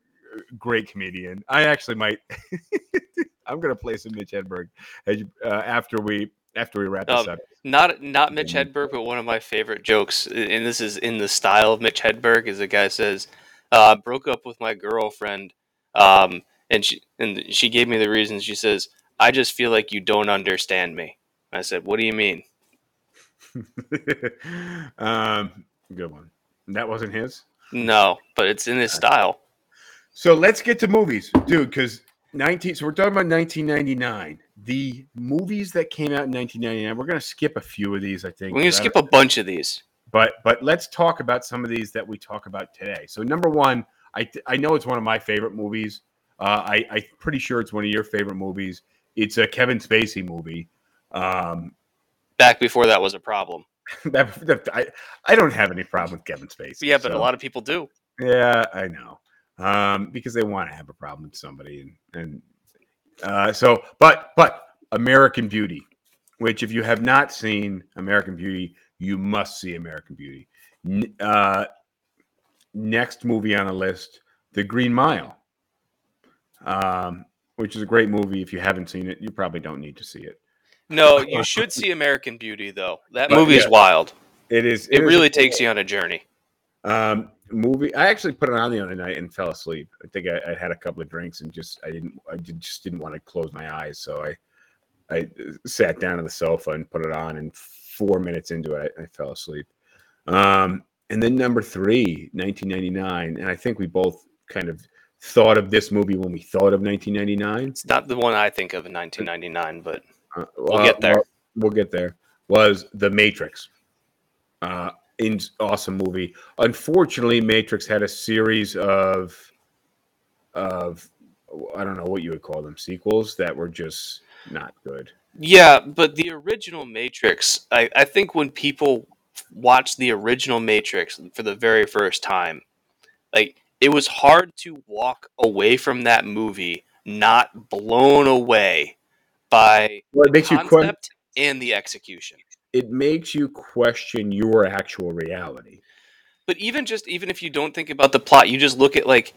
great comedian. I actually might. I'm gonna play some Mitch Hedberg as uh, after we after we wrap this Um, up. Not not Mitch. Hedberg, but one of my favorite jokes, and this is in the style of Mitch Hedberg, is a guy says, uh, "Broke up with my girlfriend, um, and she and she gave me the reason. She says, I just feel like you don't understand me." I said, "What do you mean?" um, good one. That wasn't his. No, but it's in his style. So let's get to movies, dude. Because 19. So we're talking about 1999. The movies that came out in 1999. We're gonna skip a few of these. I think. We're gonna skip a bunch of these. but but let's talk about some of these that we talk about today. So number one, I I know it's one of my favorite movies. Uh, I I'm pretty sure it's one of your favorite movies. It's a Kevin Spacey movie. Um, Back before that was a problem. that, that- I I don't have any problem with Kevin Spacey. Yeah, but a lot of people do. Yeah, I know. Um, because they want to have a problem with somebody, and and uh, so, but but American Beauty, which if you have not seen American Beauty, you must see American Beauty. N- Uh, next movie on the list, The Green Mile, um, which is a great movie. If you haven't seen it, you probably don't need to see it. No, you should see American Beauty though. That But, movie is wild. It is. It is really takes you on a journey. Um, movie. I actually put it on the other night and fell asleep. I think I, I had a couple of drinks and just I didn't. I did, just didn't want to close my eyes, so I I uh, sat down on the sofa and put it on. And four minutes into it, I, I fell asleep. Um, and then number three, 1999, and I think we both kind of thought of this movie when we thought of 1999. It's not the one I think of in 1999, but Uh, We'll get there. We'll, we'll get there. Was The Matrix. Uh, in awesome movie. Unfortunately, Matrix had a series of of I don't know what you would call them sequels that were just not good. yeah, but the original Matrix, I, I think when people watch the original Matrix for the very first time, like it was hard to walk away from that movie not blown away by Well, it the makes you que- and the execution. it makes you question your actual reality. but even just even if you don't think about the plot you just look at like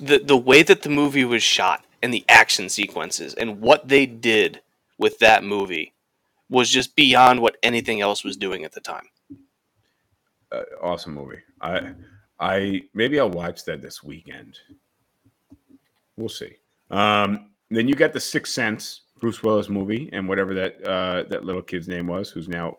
the the way that the movie was shot and the action sequences and what they did with that movie was just beyond what anything else was doing at the time Uh, awesome movie. I I maybe I'll watch that this weekend. We'll see. Um, then you got the Sixth Sense, Bruce Willis movie, and whatever that uh, that little kid's name was, who's now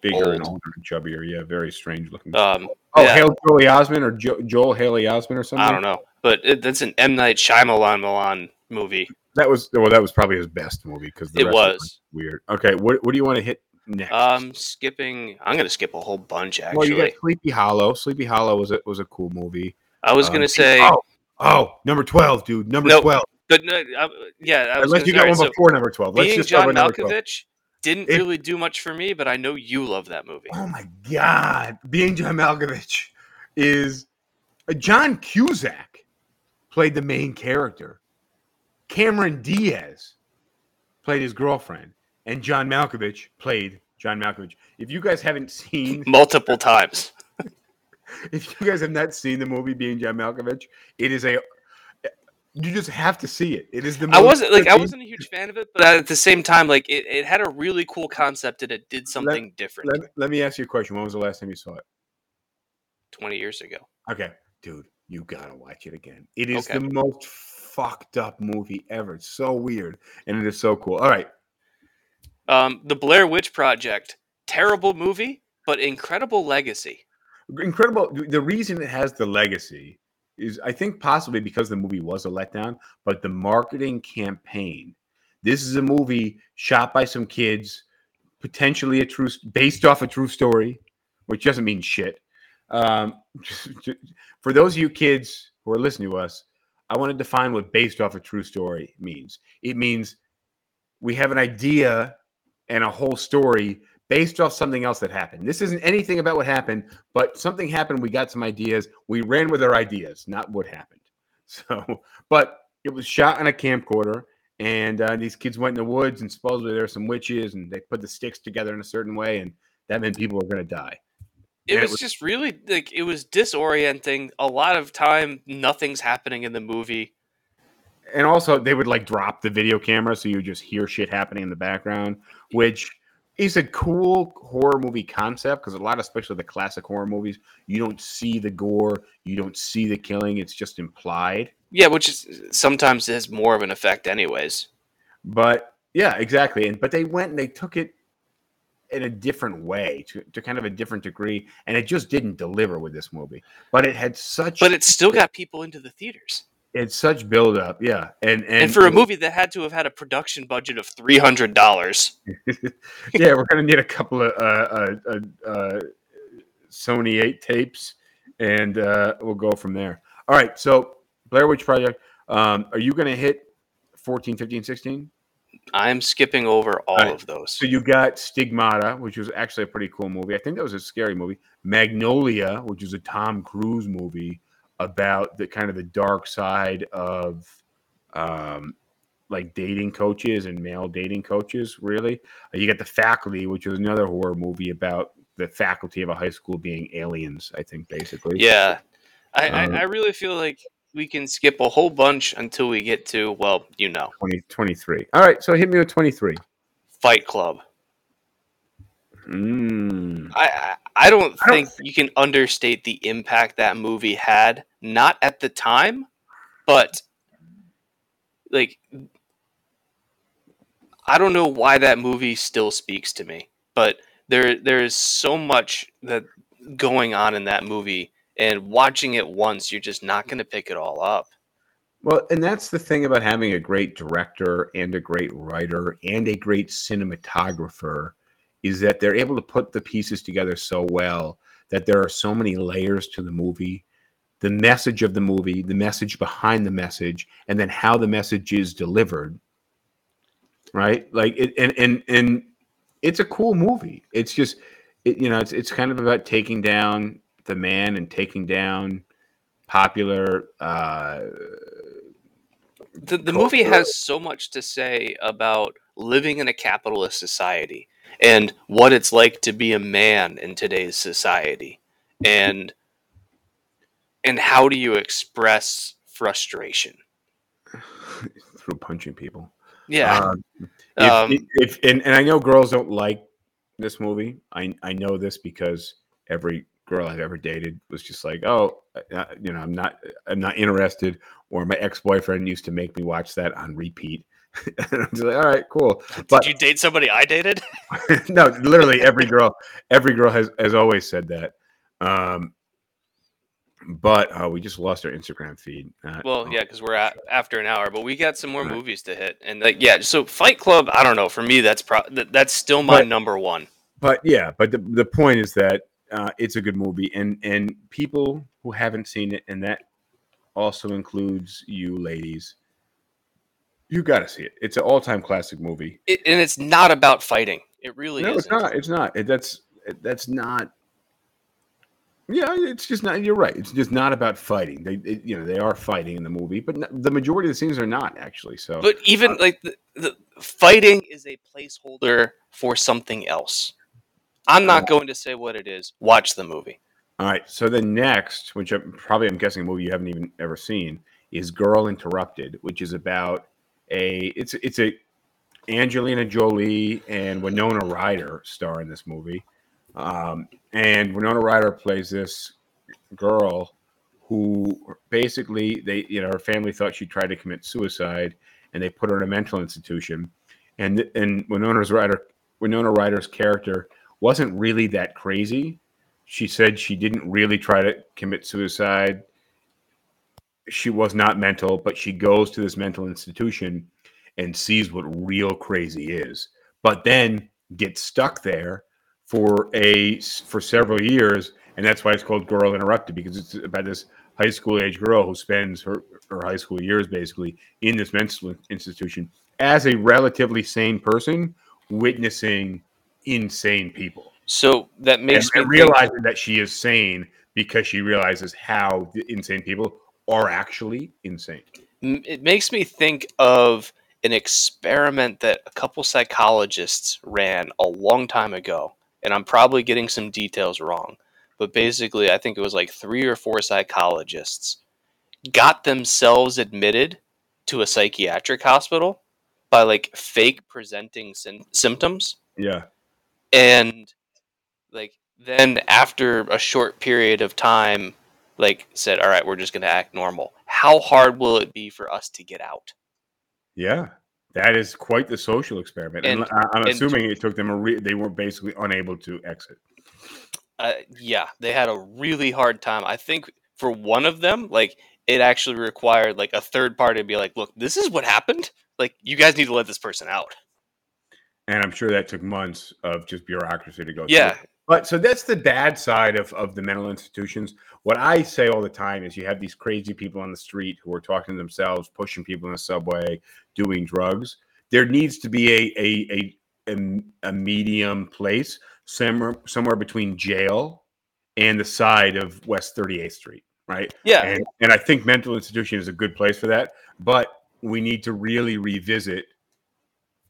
bigger and older and chubbier. Yeah, very strange looking. um oh, yeah, Hale Joey Osment or jo- Joel Haley Osment or something. i don't know but it, that's an m night Shyamalan Milan movie That was well, that was probably his best movie because It was. weird. Okay, what what do you want to hit next? um skipping i'm gonna skip a whole bunch well, actually you got Sleepy Hollow. Sleepy Hollow was a was a cool movie. i was Um, gonna say oh, oh, number twelve, dude. Number Nope. twelve. but no I, yeah I was Unless you got one so before number twelve. Let's being just john with number 12. malkovich didn't It- really do much for me but i know you love that movie Oh my god, being John Malkovich is uh, John Cusack played the main character. Cameron Diaz played his girlfriend, and John Malkovich played John Malkovich. If you guys haven't seen, multiple times if you guys have not seen the movie Being John Malkovich, it is a you just have to see it. It is the I wasn't like I wasn't a huge fan of it, but at the same time, like it, it had a really cool concept and it did something different. Let, let me ask you a question. When was the last time you saw it? Twenty years ago, Okay, dude, you gotta watch it again. It is Okay. the most fucked up movie ever. It's so weird, and it is so cool. All right, um, the Blair Witch Project, terrible movie, but incredible legacy. incredible. The reason it has the legacy is, I think, possibly because the movie was a letdown, but the marketing campaign. This is a movie shot by some kids, potentially a true, based off a true story, which doesn't mean shit. Um, for those of you kids who are listening to us, I want to define what based off a true story means. It means we have an idea and a whole story based off something else that happened. This isn't anything about what happened, but something happened. We got some ideas. We ran with our ideas, not what happened. So, but it was shot on a camcorder, and uh, these kids went in the woods, and supposedly there were some witches, and they put the sticks together in a certain way, and that meant people were going to die. It And it was, was- just really like it was disorienting. A lot of time, nothing's happening in the movie. And also they would like drop the video camera so you just hear shit happening in the background which is a cool horror movie concept because a lot of especially the classic horror movies you don't see the gore you don't see the killing it's just implied Yeah, which is sometimes has more of an effect, anyways. but yeah exactly and but they went and they took it in a different way to, to kind of a different degree and it just didn't deliver with this movie but it had such But it still got people into the theaters. It's such buildup, yeah and and, And, for a movie that had to have had a production budget of three hundred dollars, yeah, we're gonna need a couple of uh, uh, uh, uh, Sony eight tapes, and uh, we'll go from there. All right, so Blair Witch Project. Um, are you gonna hit 14, 15, 16? I'm skipping over all Alright, of those. So you got Stigmata, which was actually a pretty cool movie. I think that was a scary movie. Magnolia, which is a Tom Cruise movie about the kind of the dark side of um, like dating coaches and male dating coaches. Really, you got the Faculty, which was another horror movie about the faculty of a high school being aliens. I think basically. Yeah, I, Um, I, I really feel like we can skip a whole bunch until we get to well, you know, 20, 23. All right, so hit me with twenty three. Fight Club. Mm. I I, don't I don't think you can understate the impact that movie had. Not at the time, but like I don't know why that movie still speaks to me, but there there is so much that going on in that movie, and watching it once, you're just not going to pick it all up. Well, and that's the thing about having a great director and a great writer and a great cinematographer is that they're able to put the pieces together so well that there are so many layers to the movie. The message of the movie, the message behind the message, and then how the message is delivered. Right? Like it and and and it's a cool movie. It's just it, you know, it's it's kind of about taking down the man and taking down popular uh the, the movie has so much to say about living in a capitalist society and what it's like to be a man in today's society and and how do you express frustration through punching people. yeah Um, if, Um, if and, and I know girls don't like this movie. I I know this because every girl I've ever dated was just like, oh, uh, you know, I'm not I'm not interested. Or my ex boyfriend used to make me watch that on repeat. And I'm just like, all right, cool. But did you date somebody i dated no, literally every girl, every girl has has always said that. Um, but uh, we just lost our Instagram feed. Uh, well yeah because we're at after an hour but we got some more Right. movies to hit and like yeah so fight club i don't know for me that's pro- that, that's still my But- number one but yeah, but the, the point is that uh, it's a good movie, and and people who haven't seen it, and that also includes you ladies. You got to see it. It's an all time classic movie. it, and it's not about fighting it really no, isn't it's not. It's not. It, that's that's not. Yeah, it's just not. You're right. It's just not about fighting. They, it- you know, they are fighting in the movie, but n- the majority of the scenes are not actually. So, But even Uh, like the, the fighting is a placeholder for something else. I'm not Yeah. going to say what it is. Watch the movie. All right. So the next, which I'm, probably I'm guessing a movie you haven't even ever seen, is Girl Interrupted, which is about a it's it's a Angelina Jolie and Winona Ryder star in this movie, um, and Winona Ryder plays this girl who basically they you know her family thought she tried to commit suicide, and they put her in a mental institution, and and Winona's Ryder Winona Ryder's character wasn't really that crazy. She said she didn't really try to commit suicide. She was not mental, but she goes to this mental institution and sees what real crazy is. But then gets stuck there for a for several years, and that's why it's called Girl Interrupted because it's about this high school age girl who spends her her high school years basically in this mental institution as a relatively sane person witnessing insane people So that makes and me think- realizing that she is sane because she realizes how the insane people are actually insane. it makes me think of an experiment that a couple psychologists ran a long time ago and i'm probably getting some details wrong but basically i think it was like three or four psychologists got themselves admitted to a psychiatric hospital by like fake presenting symptoms Yeah, and like then after a short period of time like said all right we're just going to act normal how hard will it be for us to get out yeah, that is quite the social experiment. And, And- I'm and- assuming it took them a re- they were basically unable to exit. uh, yeah they had a really hard time i think for one of them like it actually required like a third party to be like look this is what happened like you guys need to let this person out And I'm sure that took months of just bureaucracy to go. through. But so that's the bad side of, of the mental institutions. What I say all the time is you have these crazy people on the street who are talking to themselves, pushing people in the subway, doing drugs. There needs to be a a a, a, a medium place somewhere somewhere between jail and the side of West 38th Street, right? yeah And and I think mental institution is a good place for that. But we need to really revisit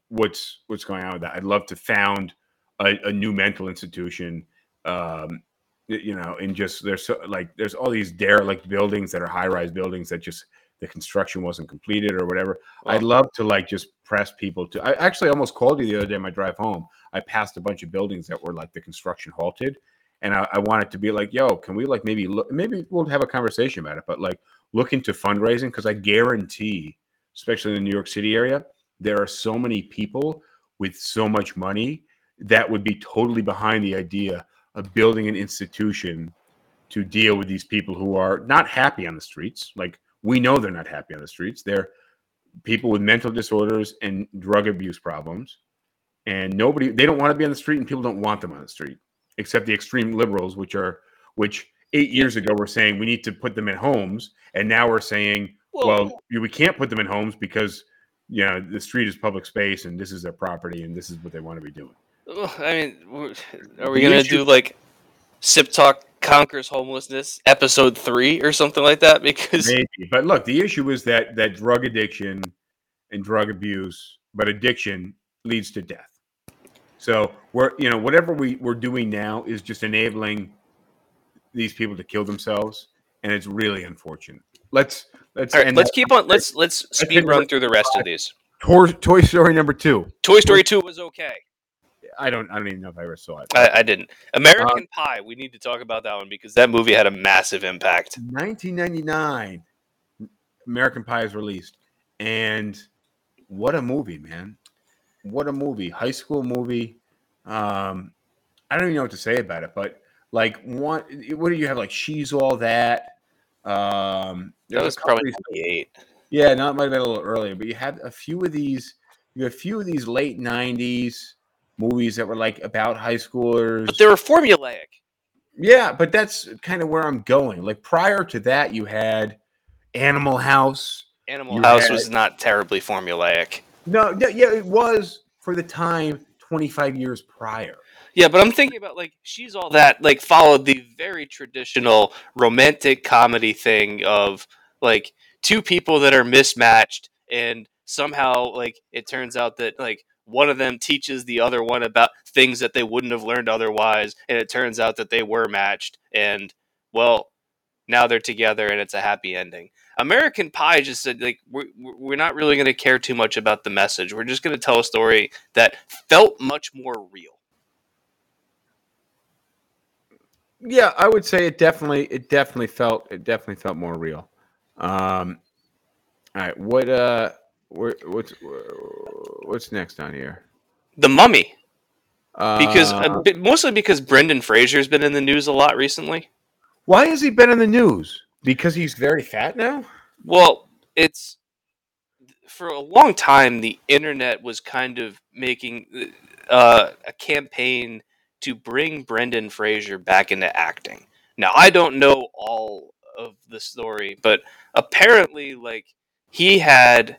what's what's going on with that. I'd love to found a, a new mental institution Um, you know, and just there's so, like there's all these derelict buildings that are high rise buildings that just the construction wasn't completed or whatever. I'd love to like just press people to. I actually almost called you the other day on my drive home. I passed a bunch of buildings that were like the construction halted, and I, I wanted to be like, "Yo, can we like maybe look? Maybe we'll have a conversation about it." But like, look into fundraising because I guarantee, especially in the New York City area, there are so many people with so much money that would be totally behind the idea of building an institution to deal with these people who are not happy on the streets. Like we know they're not happy on the streets. They're people with mental disorders and drug abuse problems. And nobody they don't want to be on the street and people don't want them on the street, except the extreme liberals, which are which eight years ago were saying we need to put them in homes, and now we're saying, well, you- we can't put them in homes because you know the street is public space and this is their property and this is what they want to be doing. Ugh, I mean, we're- we gonna do like Sip Talk conquers homelessness episode three or something like that? Because Maybe, but look, the issue is that that drug addiction and drug abuse, but addiction leads to death. So we're you know whatever we we're doing now is just enabling these people to kill themselves, and it's really unfortunate. Let's let's all right, let's that- keep on. Let's let's speed run through the rest of these. Toy, Toy Story number two. Toy Story two was okay. I don't I don't even know if I ever saw it. I, I didn't. American Uh, Pie. We need to talk about that one because that movie had a massive impact. 1999, American Pie is released, and what a movie, man! What a movie, high school movie. Um, I don't even know what to say about it, but like, what? What do you have? Like, she's all that. Um, That was probably ninety eight. yeah, no, it might have been a little earlier, but you had a few of these. You had a few of these late '90s movies that were like about high schoolers. But they were formulaic. Yeah, but that's kind of where I'm going. Like prior to that, you had Animal House. Animal You House had- was not terribly formulaic. No, no, yeah, it was for the time 25 years prior. Yeah, but I'm thinking about like she's all that like followed the very traditional romantic comedy thing of like two people that are mismatched and somehow like it turns out that like one of them teaches the other one about things that they wouldn't have learned otherwise and it turns out that they were matched and well now they're together and it's a happy ending. American Pie just said like we're we're not really going to care too much about the message. We're just going to tell a story that felt much more real. Yeah, I would say it definitely, it definitely felt, it definitely felt more real. Um, all right, what, uh, what's, what's next on here? The Mummy, because Uh, bit, mostly because Brendan Fraser's been in the news a lot recently. why has he been in the news? Because he's very fat now. Well, it's for a long time the internet was kind of making uh, a campaign to bring Brendan Fraser back into acting. Now, I don't know all of the story, but apparently, like he had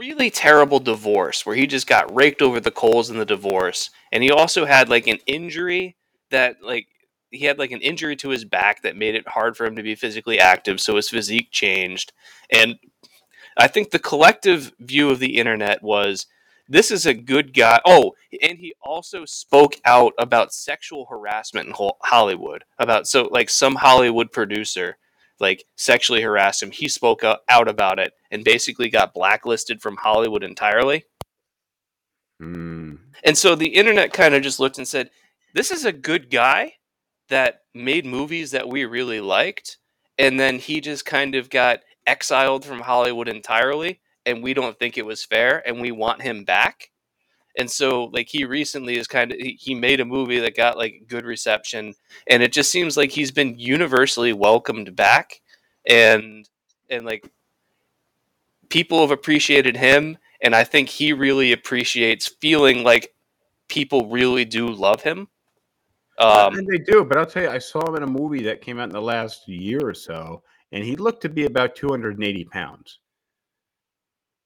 really terrible divorce where he just got raked over the coals in the divorce, and he also had like an injury that like he had like an injury to his back that made it hard for him to be physically active, so his physique changed. And I think the collective view of the internet was this is a good guy. Oh, and he also spoke out about sexual harassment in Hollywood. About so like some Hollywood producer like sexually harassed him. He spoke out out about it and basically got blacklisted from Hollywood entirely. Hmm. And so the internet kind of just looked and said, "This is a good guy that made movies that we really liked." And then he just kind of got exiled from Hollywood entirely, and we don't think it was fair, and we want him back. And so, like, he recently is kind of he made a movie that got like good reception, and it just seems like he's been universally welcomed back, and and like people have appreciated him, and I think he really appreciates feeling like people really do love him. Um, and they do, but I'll tell you, I saw him in a movie that came out in the last year or so, and he looked to be about 280 pounds.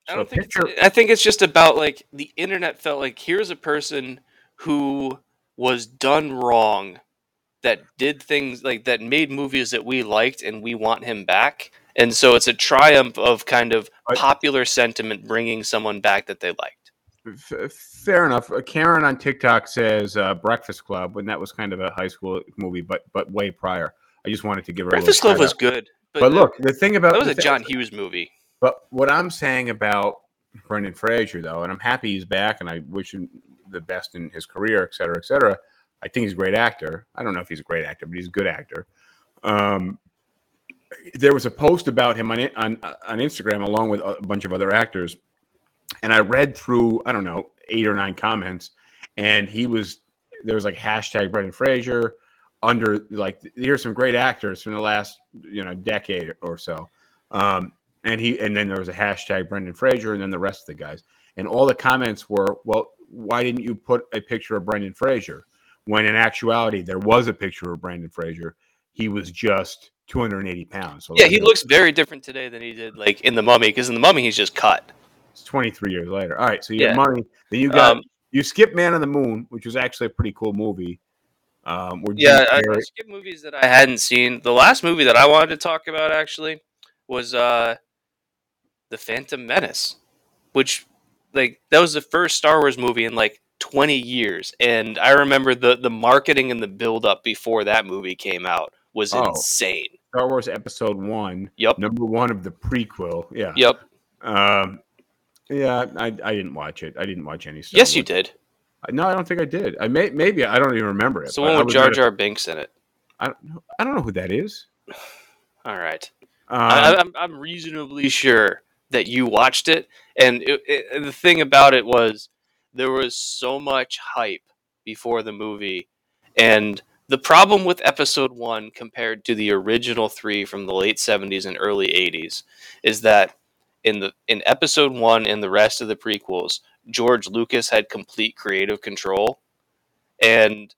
I don't think picture, it's, I think it's just about like the internet felt like here's a person who was done wrong that did things like that made movies that we liked and we want him back. And so it's a triumph of kind of popular sentiment bringing someone back that they liked. Fair enough. Uh, Karen on TikTok says uh, Breakfast Club, when that was kind of a high school movie, but but way prior. I just wanted to give her Breakfast Club was good, but, But look, the thing about that was a John Hughes movie. But what I'm saying about Brendan Fraser, though, and I'm happy he's back, and I wish him the best in his career, et cetera, et cetera. I think he's a great actor. I don't know if he's a great actor, but he's a good actor. Um, there was a post about him on on on Instagram, along with a bunch of other actors, and I read through I don't know eight or nine comments, and he was there was like hashtag Brendan Fraser under like here's some great actors from the last you know decade or so. Um, and he and then there was a hashtag Brendan Fraser and then the rest of the guys. And all the comments were, well, why didn't you put a picture of Brendan Fraser? When in actuality there was a picture of Brendan Fraser. He was just 280 pounds. So Yeah, like, he looks very different today than he did like in the Mummy. Because in the Mummy, he's just cut. it's 23 years later. All right, so you Yeah. Then you got Um, you skip Man on the Moon, which was actually a pretty cool movie. Um, Yeah, I, I skip movies that I hadn't seen. The last movie that I wanted to talk about actually was uh The Phantom Menace, which like that was the first Star Wars movie in like 20 years and I remember the the marketing and the build up before that movie came out was Oh. insane. Star Wars Episode One, Yep. number one of the prequel. Yeah. Yep. Um, yeah, I, I didn't watch it. I didn't watch any. Star Yes, you did. No, I don't think I did. I may maybe I don't even remember it. The one with Jar Jar Binks in it. I don't know. I don't know who that is. All right. Um, I, I'm, I'm reasonably sure that you watched it, and it, it, the thing about it was there was so much hype before the movie, and the problem with Episode One compared to the original three from the late '70s and early '80s is that in the in Episode One and the rest of the prequels, George Lucas had complete creative control, and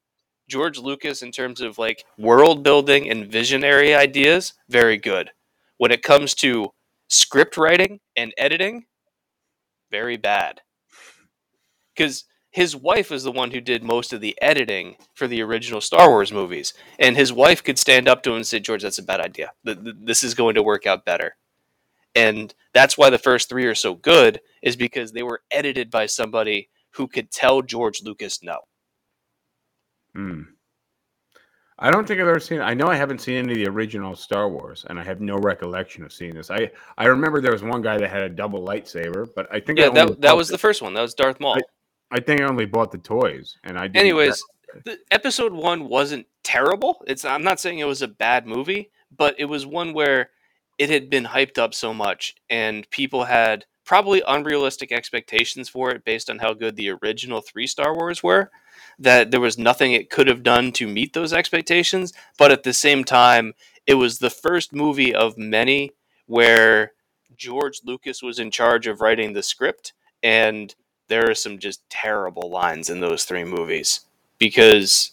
George Lucas, in terms of like world building and visionary ideas, very good. When it comes to script writing and editing, very bad. Because his wife was the one who did most of the editing for the original Star Wars movies, and his wife could stand up to him and say, "George, that's a bad idea. Th- th- This is going to work out better." And that's why the first three are so good, is because they were edited by somebody who could tell George Lucas no. hmm. I don't think I've ever seen. I know I haven't seen any of the original Star Wars, and I have no recollection of seeing this. I I remember there was one guy that had a double lightsaber, but I think Yeah, only that, that was the first one. That was Darth Maul. I think I only bought the toys, and I. Didn't Anyways, the, episode one wasn't terrible. It's I'm not saying it was a bad movie, but it was one where it had been hyped up so much, and people had probably unrealistic expectations for it based on how good the original three Star Wars were. That there was nothing it could have done to meet those expectations, but at the same time, it was the first movie of many where George Lucas was in charge of writing the script, and there are some just terrible lines in those three movies because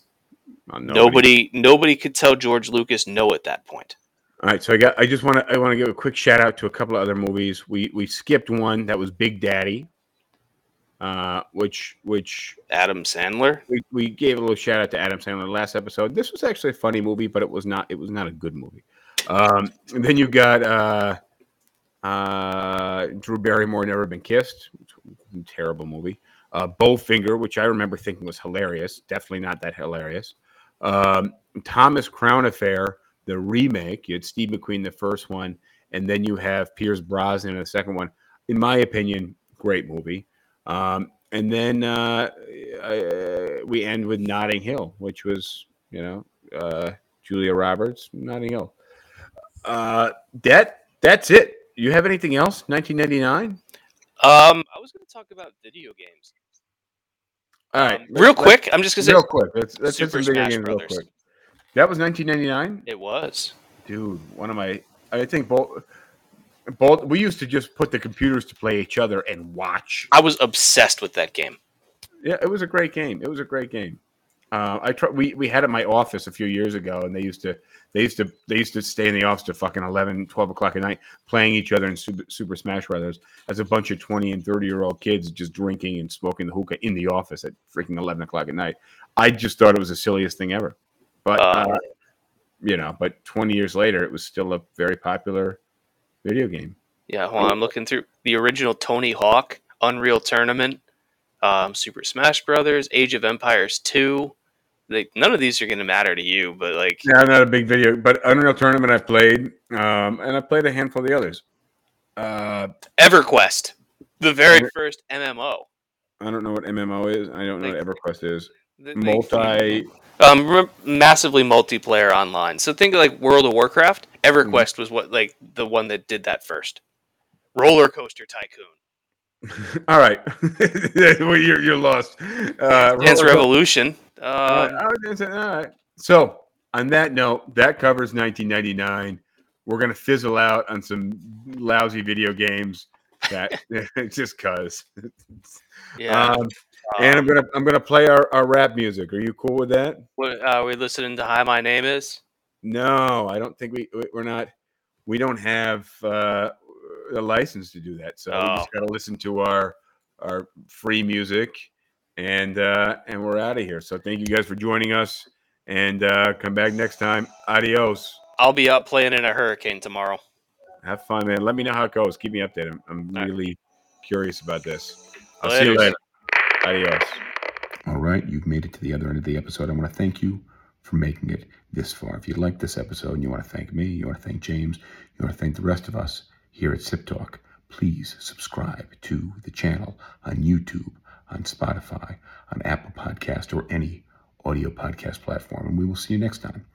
Uh, nobody nobody could tell George Lucas no at that point. All right, so I got. I just want to. I want to give a quick shout out to a couple of other movies. We we skipped one that was Big Daddy, uh, which which Adam Sandler. we, we gave a little shout out to Adam Sandler last episode. This was actually a funny movie, but it was not. It was not a good movie. Um, and then you got uh, uh, Drew Barrymore, Never Been Kissed, terrible movie. Uh, Bowfinger, which I remember thinking was hilarious. Definitely not that hilarious. Um, Thomas Crown Affair, the remake. You had Steve McQueen, the first one, and then you have Pierce Brosnan, in the second one. In my opinion, great movie. Um, and then uh, uh, we end with Notting Hill, which was, you know, uh, Julia Roberts, Notting Hill. Uh, that that's it. You have anything else? 1999. Um, I was going to talk about video games. All right, Um, real quick, I'm just going real to say quick. Let's let's hit Super some video Smash games real Brothers. quick. That was 1999, it was. dude. One of my, I think both, both. We used to just put the computers to play each other and watch. I was obsessed with that game. Yeah, it was a great game. It was a great game. Uh, I try, we we had it in my office a few years ago, and they used to they used to they used to stay in the office to fucking 11, 12 o'clock at night playing each other in Super, Super Smash Brothers as a bunch of twenty and thirty year old kids just drinking and smoking the hookah in the office at freaking eleven o'clock at night. I just thought it was the silliest thing ever, but Uh, uh, you know, but twenty years later, it was still a very popular video game. Yeah, hold on, I'm looking through the original Tony Hawk Unreal Tournament. um, Super Smash Brothers, Age of Empires 2. Like none of these are going to matter to you, but like Yeah, I'm not a big video, but Unreal Tournament I played, um, and I played a handful of the others. Uh, EverQuest, the very Ever- first MMO. I don't know what MMO is. I don't know what EverQuest is. They- Multi. Um massively multiplayer online. So think of like World of Warcraft. EverQuest was what like the one that did that first. Roller Coaster Tycoon, All right, well, you're you're lost. Uh, Dance Revolution. Uh, Uh, I was gonna say, all right. So on that note, that covers 1999. We're gonna fizzle out on some lousy video games that just cause. yeah. Um, and I'm gonna I'm gonna play our, our rap music. Are you cool with that? What, uh, are we listening to Hi, My Name Is? No, I don't think we we- we're not. We don't have uh, a license to do that, so we Oh. just gotta listen to our our free music, and uh, and we're out of here. So thank you guys for joining us, and uh, come back next time. Adios. I'll be up playing in a hurricane tomorrow. Have fun, man. Let me know how it goes. Keep me updated. I'm, I'm All right. really curious about this. I'll see you later. Adios. All right, you've made it to the other end of the episode. I want to thank you for making it this far. If you like this episode and you want to thank me, you want to thank James, you want to thank the rest of us here at Sip Talk, please subscribe to the channel on YouTube, on Spotify, on Apple Podcast, or any audio podcast platform. And we will see you next time,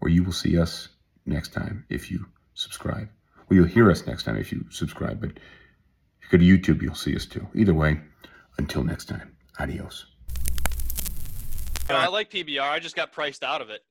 or you will see us next time if you subscribe. Well, you'll hear us next time if you subscribe, but if you go to YouTube, you'll see us too. Either way, until next time, adios. I like PBR. I just got priced out of it.